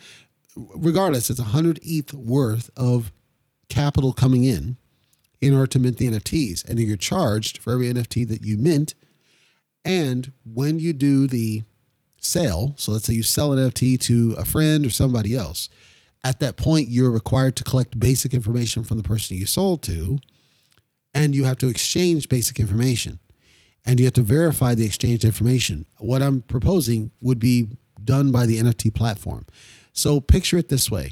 [SPEAKER 1] Regardless, it's 100 ETH worth of capital coming in in order to mint the NFTs. And you're charged for every NFT that you mint. And when you do the sale, so let's say you sell an NFT to a friend or somebody else, at that point, you're required to collect basic information from the person you sold to, and you have to exchange basic information and you have to verify the exchange information. What I'm proposing would be done by the NFT platform. So picture it this way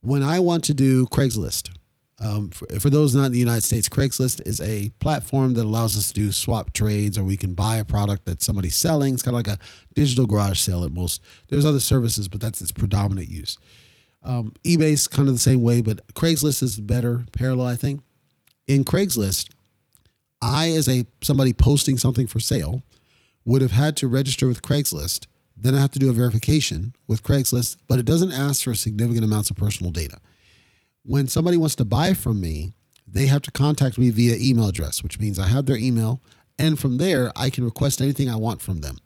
[SPEAKER 1] when I want to do Craigslist, um, for, for, those not in the United States, Craigslist is a platform that allows us to do swap trades or we can buy a product that somebody's selling. It's kind of like a digital garage sale at most. There's other services, but that's its predominant use. Um, eBay's kind of the same way, but Craigslist is better parallel, I think. In Craigslist, I, as a somebody posting something for sale, would have had to register with Craigslist. Then I have to do a verification with Craigslist, but it doesn't ask for significant amounts of personal data. When somebody wants to buy from me, they have to contact me via email address, which means I have their email. And from there, I can request anything I want from them.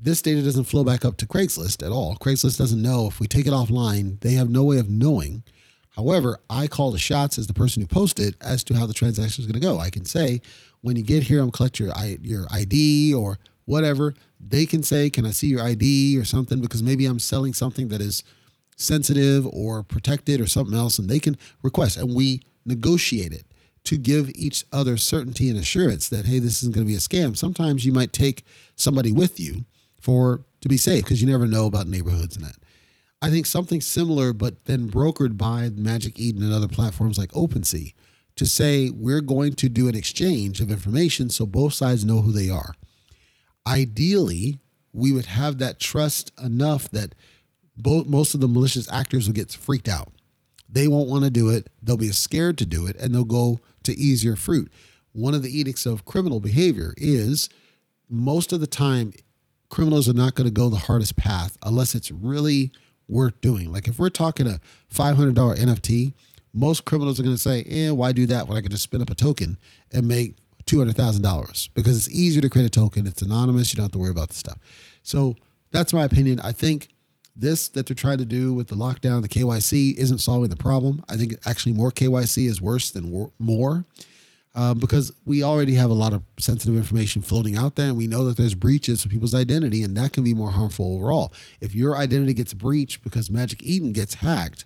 [SPEAKER 1] This data doesn't flow back up to Craigslist at all. Craigslist doesn't know if we take it offline, they have no way of knowing However, I call the shots as the person who posted as to how the transaction is going to go. I can say, when you get here, I'm collect your your ID or whatever. They can say, "Can I see your ID or something?" Because maybe I'm selling something that is sensitive or protected or something else, and they can request, and we negotiate it to give each other certainty and assurance that hey, this isn't going to be a scam. Sometimes you might take somebody with you for to be safe because you never know about neighborhoods and that. I think something similar, but then brokered by Magic Eden and other platforms like OpenSea to say we're going to do an exchange of information so both sides know who they are. Ideally, we would have that trust enough that both most of the malicious actors will get freaked out. They won't want to do it. They'll be scared to do it and they'll go to easier fruit. One of the edicts of criminal behavior is most of the time criminals are not going to go the hardest path unless it's really worth doing. Like if we're talking a $500 NFT, most criminals are going to say, "Eh, why do that when I can just spin up a token and make $200,000?" Because it's easier to create a token, it's anonymous, you don't have to worry about the stuff. So, that's my opinion. I think this that they're trying to do with the lockdown, the KYC, isn't solving the problem. I think actually more KYC is worse than more um, because we already have a lot of sensitive information floating out there, and we know that there's breaches of people's identity, and that can be more harmful overall. If your identity gets breached because Magic Eden gets hacked,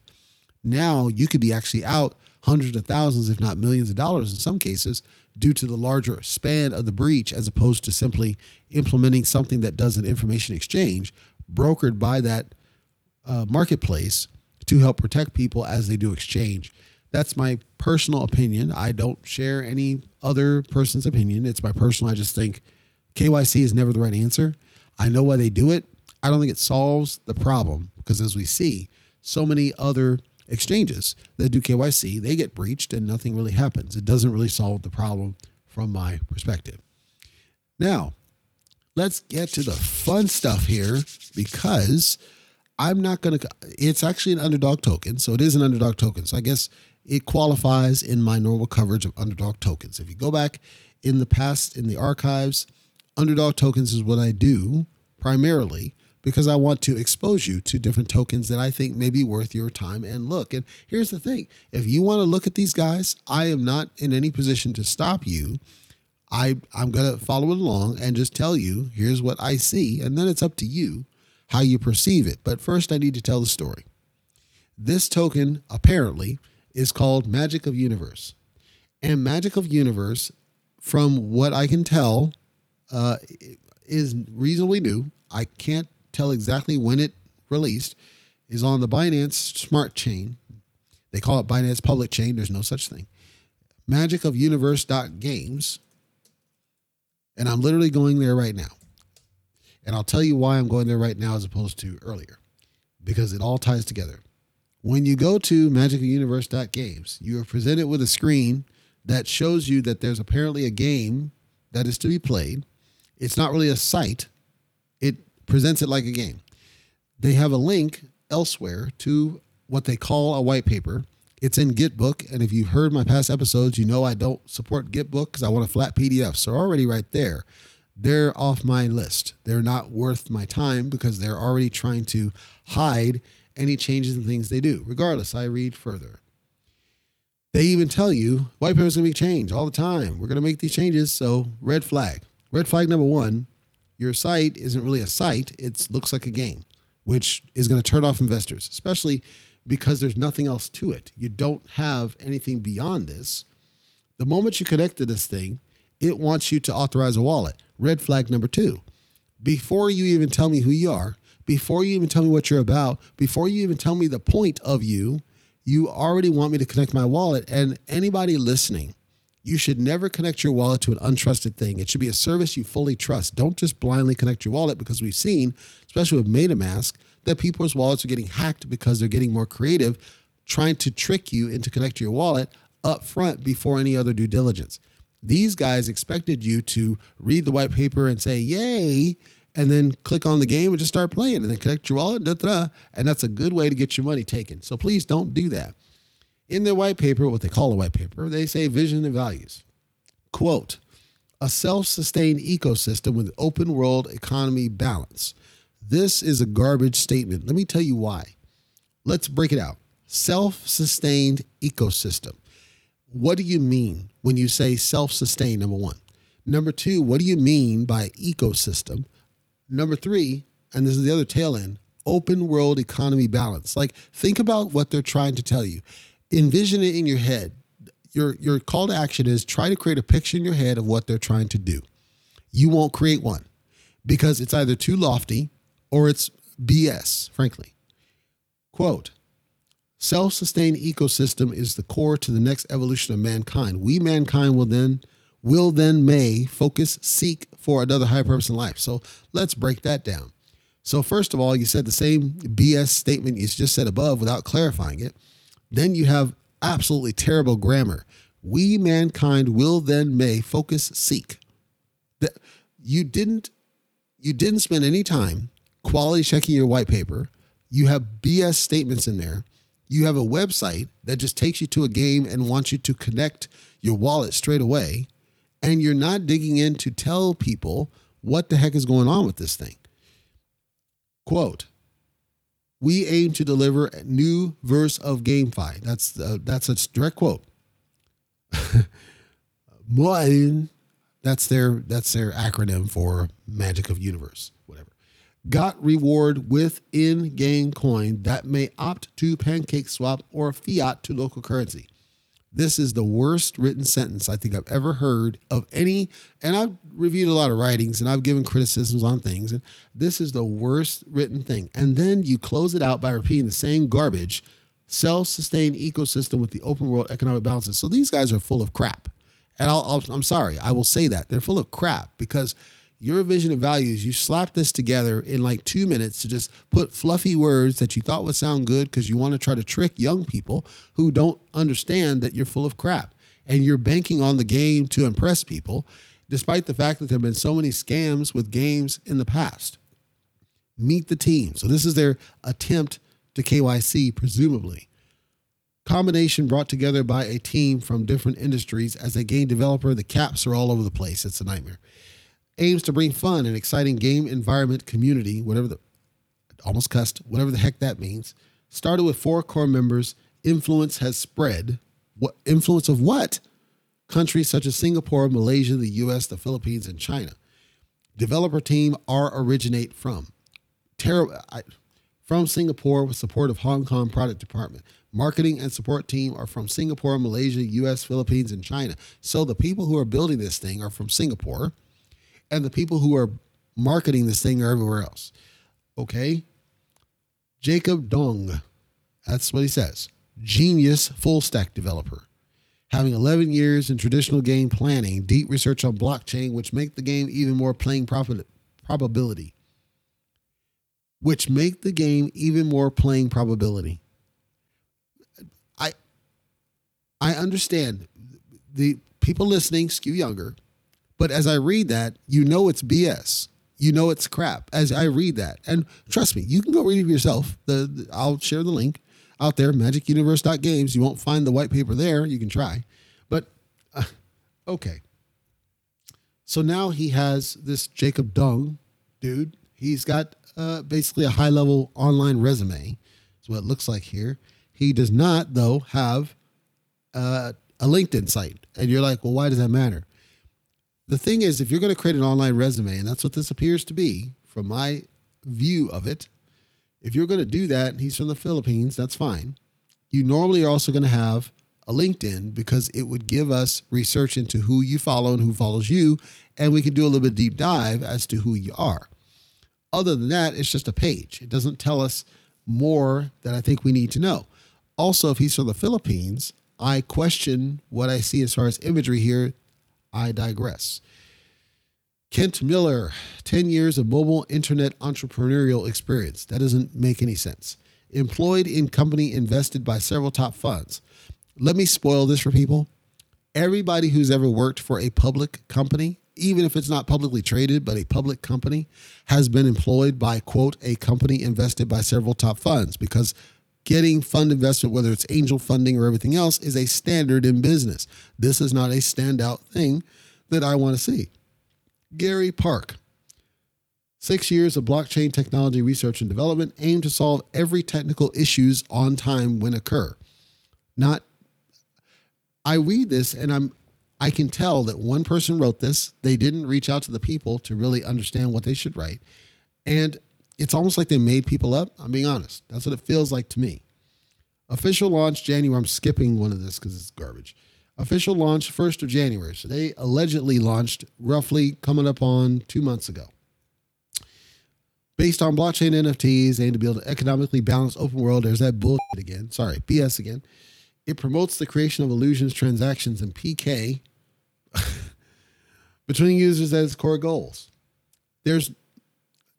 [SPEAKER 1] now you could be actually out hundreds of thousands, if not millions of dollars in some cases, due to the larger span of the breach, as opposed to simply implementing something that does an information exchange brokered by that uh, marketplace to help protect people as they do exchange. That's my personal opinion. I don't share any other person's opinion. It's my personal. I just think KYC is never the right answer. I know why they do it. I don't think it solves the problem because as we see, so many other exchanges that do KYC, they get breached and nothing really happens. It doesn't really solve the problem from my perspective. Now, let's get to the fun stuff here because I'm not going to, it's actually an underdog token. So it is an underdog token. So I guess it qualifies in my normal coverage of underdog tokens. If you go back in the past in the archives, underdog tokens is what I do primarily because I want to expose you to different tokens that I think may be worth your time and look. And here's the thing if you want to look at these guys, I am not in any position to stop you. I, I'm going to follow it along and just tell you, here's what I see. And then it's up to you how you perceive it. But first, I need to tell the story. This token apparently is called Magic of Universe. And Magic of Universe, from what I can tell, uh, is reasonably new. I can't tell exactly when it released, is on the Binance Smart Chain. They call it Binance Public Chain. There's no such thing. Magic of Universe Games, and I'm literally going there right now. And I'll tell you why I'm going there right now as opposed to earlier, because it all ties together. When you go to magicofuniverse.games, you are presented with a screen that shows you that there's apparently a game that is to be played. It's not really a site, it presents it like a game. They have a link elsewhere to what they call a white paper. It's in Gitbook, and if you've heard my past episodes, you know I don't support Gitbook because I want a flat PDF. So already right there, they're off my list. They're not worth my time because they're already trying to hide any changes in things they do. Regardless, I read further. They even tell you white paper's gonna be changed all the time. We're gonna make these changes. So red flag. Red flag number one, your site isn't really a site, it looks like a game, which is going to turn off investors, especially because there's nothing else to it. You don't have anything beyond this. The moment you connect to this thing, it wants you to authorize a wallet. Red flag number two. Before you even tell me who you are, before you even tell me what you're about, before you even tell me the point of you, you already want me to connect my wallet. And anybody listening, you should never connect your wallet to an untrusted thing. It should be a service you fully trust. Don't just blindly connect your wallet because we've seen, especially with MetaMask, that people's wallets are getting hacked because they're getting more creative, trying to trick you into connecting your wallet up front before any other due diligence. These guys expected you to read the white paper and say, yay, and then click on the game and just start playing and then connect your wallet, da, da, da, and that's a good way to get your money taken. So please don't do that. In their white paper, what they call a white paper, they say vision and values. Quote, a self sustained ecosystem with open world economy balance. This is a garbage statement. Let me tell you why. Let's break it out. Self sustained ecosystem. What do you mean when you say self sustained? Number one. Number two, what do you mean by ecosystem? Number three, and this is the other tail end, open world economy balance. Like, think about what they're trying to tell you envision it in your head. Your your call to action is try to create a picture in your head of what they're trying to do. You won't create one because it's either too lofty or it's BS, frankly. Quote, self-sustained ecosystem is the core to the next evolution of mankind. We mankind will then will then may focus seek for another higher purpose in life. So let's break that down. So first of all, you said the same BS statement you just said above without clarifying it. Then you have absolutely terrible grammar. We mankind will then may focus seek. That you didn't you didn't spend any time quality checking your white paper. You have BS statements in there. You have a website that just takes you to a game and wants you to connect your wallet straight away. And you're not digging in to tell people what the heck is going on with this thing. Quote we aim to deliver a new verse of GameFi. That's uh, that's a direct quote. Moin, that's their that's their acronym for Magic of Universe, whatever. Got reward with in-game coin that may opt to PancakeSwap or fiat to local currency. This is the worst written sentence I think I've ever heard of any. And I've reviewed a lot of writings and I've given criticisms on things. And this is the worst written thing. And then you close it out by repeating the same garbage self sustained ecosystem with the open world economic balances. So these guys are full of crap. And i am sorry, I will say that. They're full of crap because your vision and values, you slapped this together in like two minutes to just put fluffy words that you thought would sound good because you want to try to trick young people who don't understand that you're full of crap. And you're banking on the game to impress people, despite the fact that there have been so many scams with games in the past. Meet the team. So, this is their attempt to KYC, presumably. Combination brought together by a team from different industries as a game developer. The caps are all over the place. It's a nightmare aims to bring fun and exciting game environment community, whatever the almost cussed, whatever the heck that means. Started with four core members. Influence has spread. What influence of what? Countries such as Singapore, Malaysia, the US, the Philippines, and China. Developer team are originate from. Ter- I, from Singapore with support of Hong Kong product department. Marketing and support team are from Singapore, Malaysia, US, Philippines, and China. So the people who are building this thing are from Singapore and the people who are marketing this thing are everywhere else. Okay? Jacob Dong, that's what he says. Genius full stack developer. Having 11 years in traditional game planning, deep research on blockchain, which make the game even more playing profit, probability. Which make the game even more playing probability. I I understand the people listening skew younger but as I read that, you know it's BS. You know it's crap as I read that. And trust me, you can go read it yourself. The, the I'll share the link out there, magicuniverse.games. You won't find the white paper there. You can try. But uh, okay. So now he has this Jacob Dung dude. He's got uh, basically a high level online resume. Is what it looks like here. He does not, though, have uh, a LinkedIn site. And you're like, well, why does that matter? The thing is, if you're going to create an online resume, and that's what this appears to be from my view of it, if you're going to do that, he's from the Philippines, that's fine. You normally are also going to have a LinkedIn because it would give us research into who you follow and who follows you, and we can do a little bit deep dive as to who you are. Other than that, it's just a page. It doesn't tell us more that I think we need to know. Also, if he's from the Philippines, I question what I see as far as imagery here I digress. Kent Miller, 10 years of mobile internet entrepreneurial experience. That doesn't make any sense. Employed in company invested by several top funds. Let me spoil this for people. Everybody who's ever worked for a public company, even if it's not publicly traded, but a public company, has been employed by, quote, a company invested by several top funds because getting fund investment, whether it's angel funding or everything else, is a standard in business. This is not a standout thing that I want to see. Gary Park, six years of blockchain technology research and development, aim to solve every technical issues on time when occur. Not, I read this and I'm, I can tell that one person wrote this. They didn't reach out to the people to really understand what they should write. And it's almost like they made people up. I'm being honest. That's what it feels like to me. Official launch January. I'm skipping one of this because it's garbage. Official launch 1st of January. So they allegedly launched roughly coming up on two months ago. Based on blockchain NFTs, aim to build an economically balanced open world. There's that bullshit again. Sorry, BS again. It promotes the creation of illusions, transactions, and PK between users as core goals. There's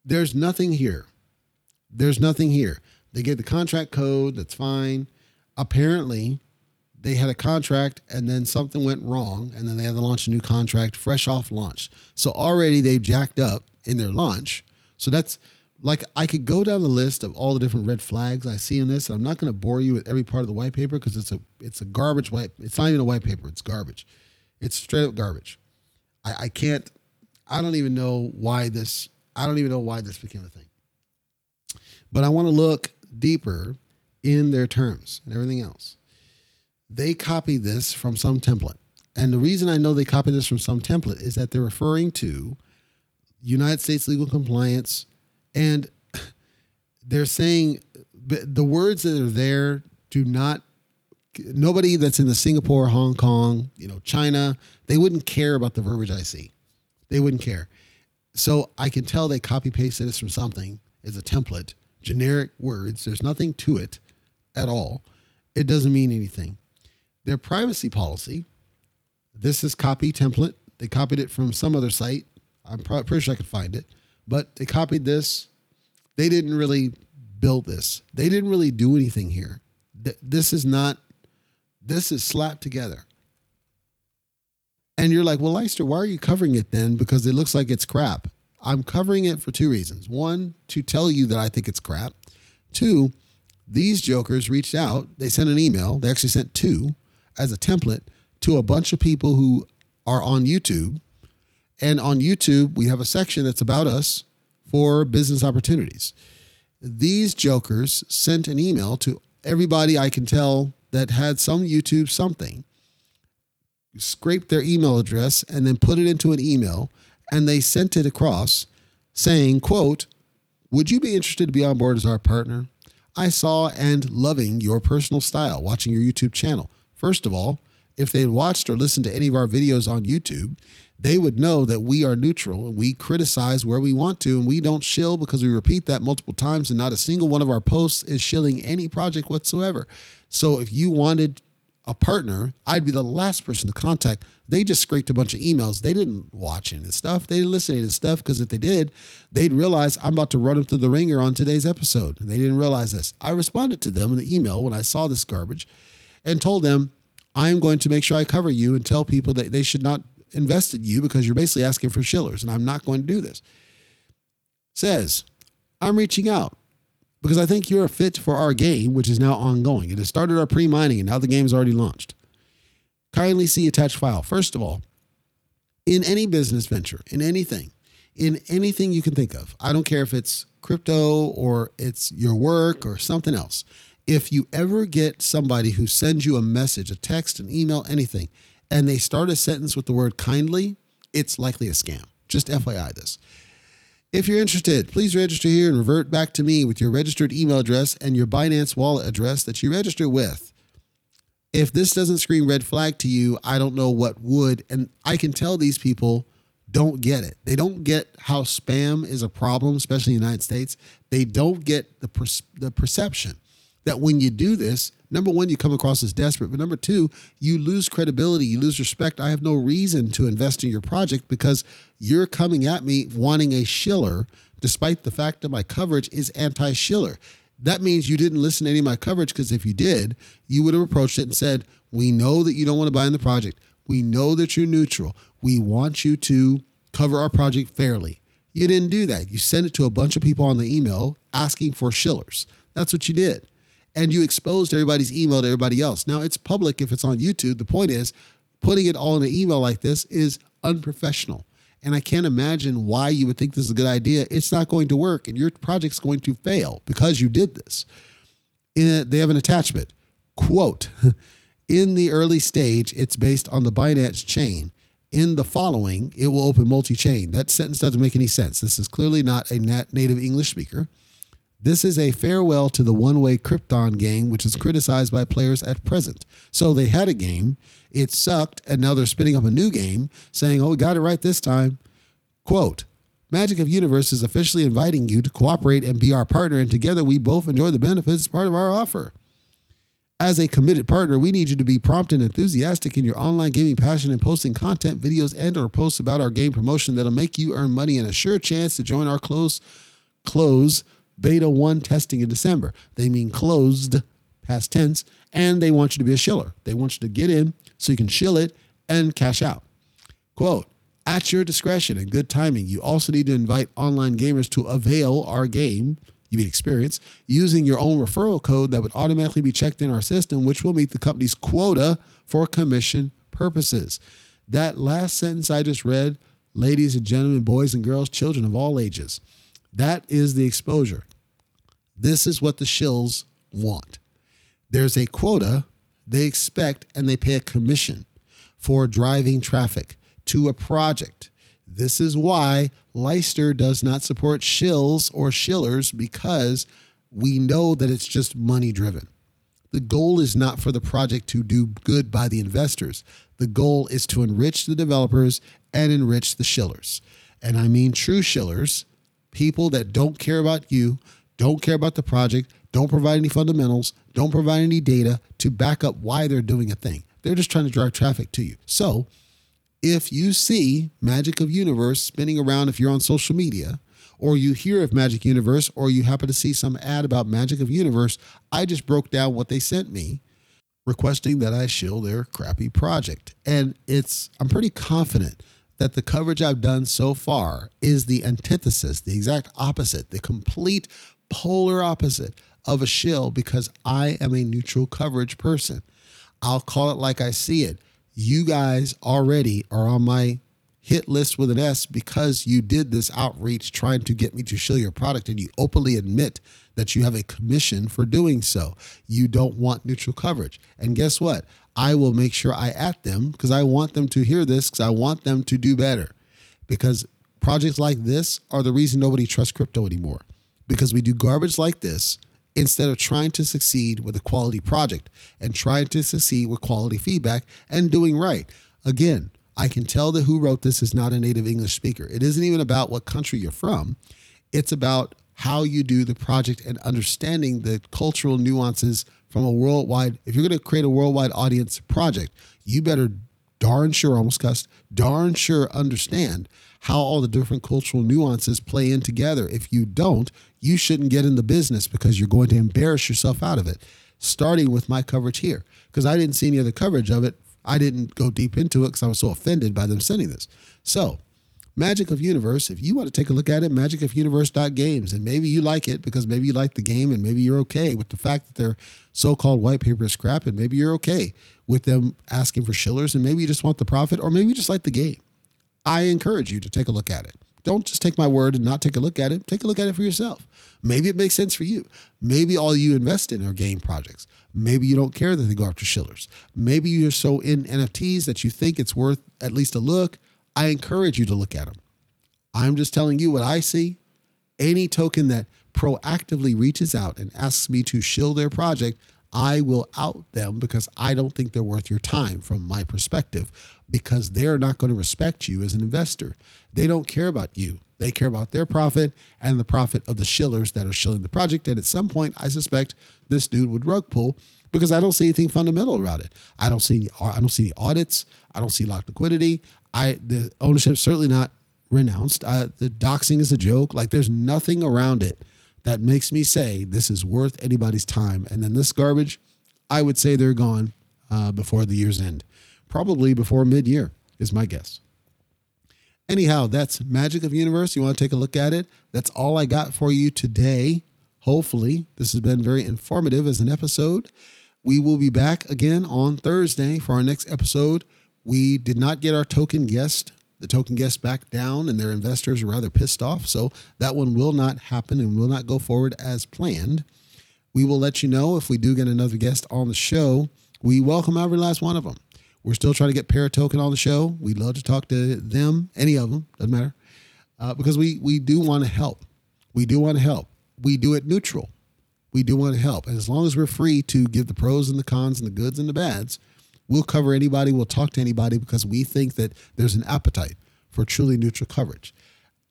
[SPEAKER 1] there's nothing here. There's nothing here. They get the contract code, that's fine. Apparently, they had a contract and then something went wrong, and then they had to launch a new contract fresh off launch. So already they've jacked up in their launch. So that's like I could go down the list of all the different red flags I see in this. I'm not going to bore you with every part of the white paper because it's a it's a garbage white. It's not even a white paper. It's garbage. It's straight up garbage. I, I can't. I don't even know why this I don't even know why this became a thing. But I want to look deeper in their terms and everything else. They copied this from some template. And the reason I know they copied this from some template is that they're referring to United States legal compliance and they're saying the words that are there do not nobody that's in the Singapore, Hong Kong, you know, China, they wouldn't care about the verbiage I see. They wouldn't care. So I can tell they copy pasted this from something It's a template, generic words. There's nothing to it at all. It doesn't mean anything. Their privacy policy, this is copy template. They copied it from some other site. I'm pretty sure I could find it, but they copied this. They didn't really build this. They didn't really do anything here. This is not, this is slapped together. And you're like, well, Leicester, why are you covering it then? Because it looks like it's crap. I'm covering it for two reasons. One, to tell you that I think it's crap. Two, these jokers reached out. They sent an email. They actually sent two as a template to a bunch of people who are on YouTube. And on YouTube, we have a section that's about us for business opportunities. These jokers sent an email to everybody I can tell that had some YouTube something scraped their email address and then put it into an email and they sent it across saying quote would you be interested to be on board as our partner? I saw and loving your personal style watching your youtube channel. First of all if they watched or listened to any of our videos on youtube they would know that we are neutral and we criticize where we want to and we don't shill because we repeat that multiple times and not a single one of our posts is shilling any project whatsoever. So if you wanted a partner, I'd be the last person to contact. They just scraped a bunch of emails. They didn't watch any of this stuff. They didn't listen to this stuff because if they did, they'd realize I'm about to run them through the ringer on today's episode. And they didn't realize this. I responded to them in the email when I saw this garbage and told them, I'm going to make sure I cover you and tell people that they should not invest in you because you're basically asking for shillers. And I'm not going to do this. Says, I'm reaching out because I think you're a fit for our game, which is now ongoing. It has started our pre mining and now the game is already launched. Kindly see attached file. First of all, in any business venture, in anything, in anything you can think of, I don't care if it's crypto or it's your work or something else. If you ever get somebody who sends you a message, a text, an email, anything, and they start a sentence with the word kindly, it's likely a scam. Just FYI this. If you're interested, please register here and revert back to me with your registered email address and your Binance wallet address that you register with. If this doesn't scream red flag to you, I don't know what would. And I can tell these people don't get it. They don't get how spam is a problem, especially in the United States. They don't get the, per- the perception that when you do this, number one, you come across as desperate, but number two, you lose credibility, you lose respect. I have no reason to invest in your project because you're coming at me wanting a shiller, despite the fact that my coverage is anti shiller. That means you didn't listen to any of my coverage because if you did, you would have approached it and said, We know that you don't want to buy in the project. We know that you're neutral. We want you to cover our project fairly. You didn't do that. You sent it to a bunch of people on the email asking for shillers. That's what you did and you exposed everybody's email to everybody else. Now it's public if it's on YouTube. The point is, putting it all in an email like this is unprofessional. And I can't imagine why you would think this is a good idea. It's not going to work, and your project's going to fail because you did this. In, they have an attachment. Quote, in the early stage, it's based on the Binance chain. In the following, it will open multi chain. That sentence doesn't make any sense. This is clearly not a native English speaker. This is a farewell to the one way Krypton game, which is criticized by players at present. So they had a game, it sucked, and now they're spinning up a new game saying, oh, we got it right this time. Quote, Magic of Universe is officially inviting you to cooperate and be our partner, and together we both enjoy the benefits as part of our offer. As a committed partner, we need you to be prompt and enthusiastic in your online gaming passion and posting content, videos, and or posts about our game promotion that'll make you earn money and a sure chance to join our close close beta 1 testing in December. They mean closed, past tense, and they want you to be a shiller. They want you to get in so you can shill it and cash out. Quote, at your discretion and good timing, you also need to invite online gamers to avail our game, you mean experience, using your own referral code that would automatically be checked in our system, which will meet the company's quota for commission purposes. That last sentence I just read, ladies and gentlemen, boys and girls, children of all ages, that is the exposure. This is what the shills want. There's a quota they expect, and they pay a commission for driving traffic to a project. This is why Leicester does not support shills or shillers because we know that it's just money driven. The goal is not for the project to do good by the investors. The goal is to enrich the developers and enrich the shillers. And I mean true shillers, people that don't care about you, don't care about the project, don't provide any fundamentals, don't provide any data to back up why they're doing a thing. They're just trying to drive traffic to you. So if you see Magic of Universe spinning around, if you're on social media, or you hear of Magic Universe, or you happen to see some ad about Magic of Universe, I just broke down what they sent me requesting that I shill their crappy project. And it's, I'm pretty confident that the coverage I've done so far is the antithesis, the exact opposite, the complete polar opposite of a shill because I am a neutral coverage person. I'll call it like I see it. You guys already are on my hit list with an S because you did this outreach trying to get me to shill your product and you openly admit that you have a commission for doing so. You don't want neutral coverage. And guess what? I will make sure I at them because I want them to hear this because I want them to do better. Because projects like this are the reason nobody trusts crypto anymore. Because we do garbage like this instead of trying to succeed with a quality project and trying to succeed with quality feedback and doing right. Again, I can tell that who wrote this is not a native English speaker. It isn't even about what country you're from. It's about how you do the project and understanding the cultural nuances from a worldwide. If you're going to create a worldwide audience project, you better darn sure, almost cussed, darn sure understand how all the different cultural nuances play in together. If you don't, you shouldn't get in the business because you're going to embarrass yourself out of it. Starting with my coverage here, because I didn't see any other coverage of it. I didn't go deep into it because I was so offended by them sending this. So Magic of Universe, if you want to take a look at it, magicofuniverse.games. And maybe you like it because maybe you like the game and maybe you're okay with the fact that their so called white paper scrap and maybe you're okay with them asking for shillers and maybe you just want the profit or maybe you just like the game. I encourage you to take a look at it. Don't just take my word and not take a look at it. Take a look at it for yourself. Maybe it makes sense for you. Maybe all you invest in are game projects. Maybe you don't care that they go after shillers. Maybe you're so in NFTs that you think it's worth at least a look I encourage you to look at them. I'm just telling you what I see. Any token that proactively reaches out and asks me to shill their project, I will out them because I don't think they're worth your time from my perspective because they're not going to respect you as an investor. They don't care about you. They care about their profit and the profit of the shillers that are shilling the project. And at some point, I suspect this dude would rug pull because I don't see anything fundamental about it. I don't see any, I don't see any audits. I don't see locked liquidity. I the ownership certainly not renounced. Uh, the doxing is a joke. Like there's nothing around it that makes me say this is worth anybody's time. And then this garbage, I would say they're gone uh, before the year's end, probably before mid-year is my guess. Anyhow, that's Magic of Universe. You want to take a look at it? That's all I got for you today. Hopefully, this has been very informative as an episode. We will be back again on Thursday for our next episode we did not get our token guest, the token guest back down, and their investors are rather pissed off. So that one will not happen and will not go forward as planned. We will let you know if we do get another guest on the show. We welcome every last one of them. We're still trying to get Paratoken on the show. We'd love to talk to them, any of them, doesn't matter, uh, because we we do want to help. We do want to help. We do it neutral. We do want to help, and as long as we're free to give the pros and the cons and the goods and the bads, We'll cover anybody, we'll talk to anybody because we think that there's an appetite for truly neutral coverage.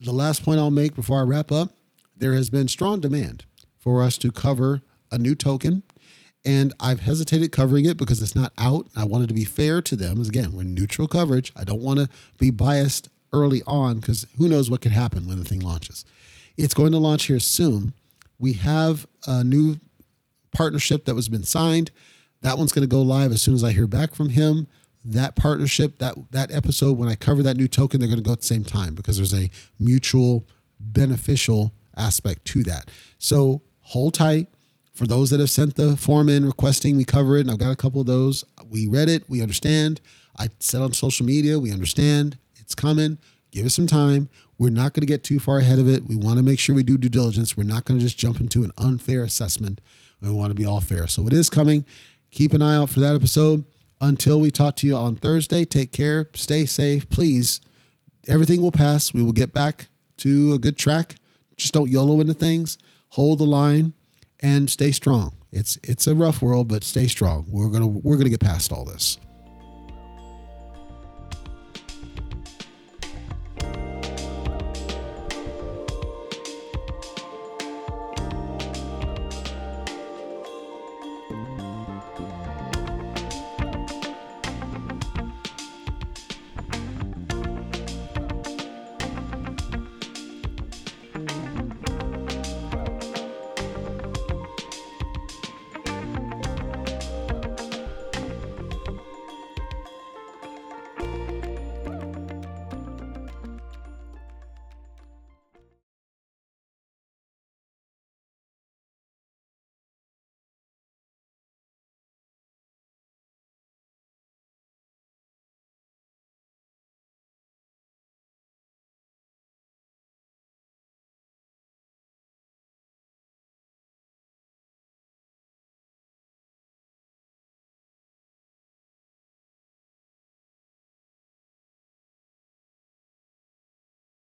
[SPEAKER 1] The last point I'll make before I wrap up there has been strong demand for us to cover a new token. And I've hesitated covering it because it's not out. I wanted to be fair to them. Again, we're neutral coverage. I don't want to be biased early on because who knows what could happen when the thing launches. It's going to launch here soon. We have a new partnership that was been signed. That one's going to go live as soon as I hear back from him. That partnership, that that episode, when I cover that new token, they're going to go at the same time because there's a mutual beneficial aspect to that. So hold tight. For those that have sent the form in requesting we cover it, and I've got a couple of those. We read it, we understand. I said on social media, we understand. It's coming. Give us some time. We're not going to get too far ahead of it. We want to make sure we do due diligence. We're not going to just jump into an unfair assessment. We want to be all fair. So it is coming. Keep an eye out for that episode. Until we talk to you on Thursday, take care, stay safe, please. Everything will pass. We will get back to a good track. Just don't YOLO into things, hold the line, and stay strong. it's it's a rough world, but stay strong. We're gonna we're gonna get past all this.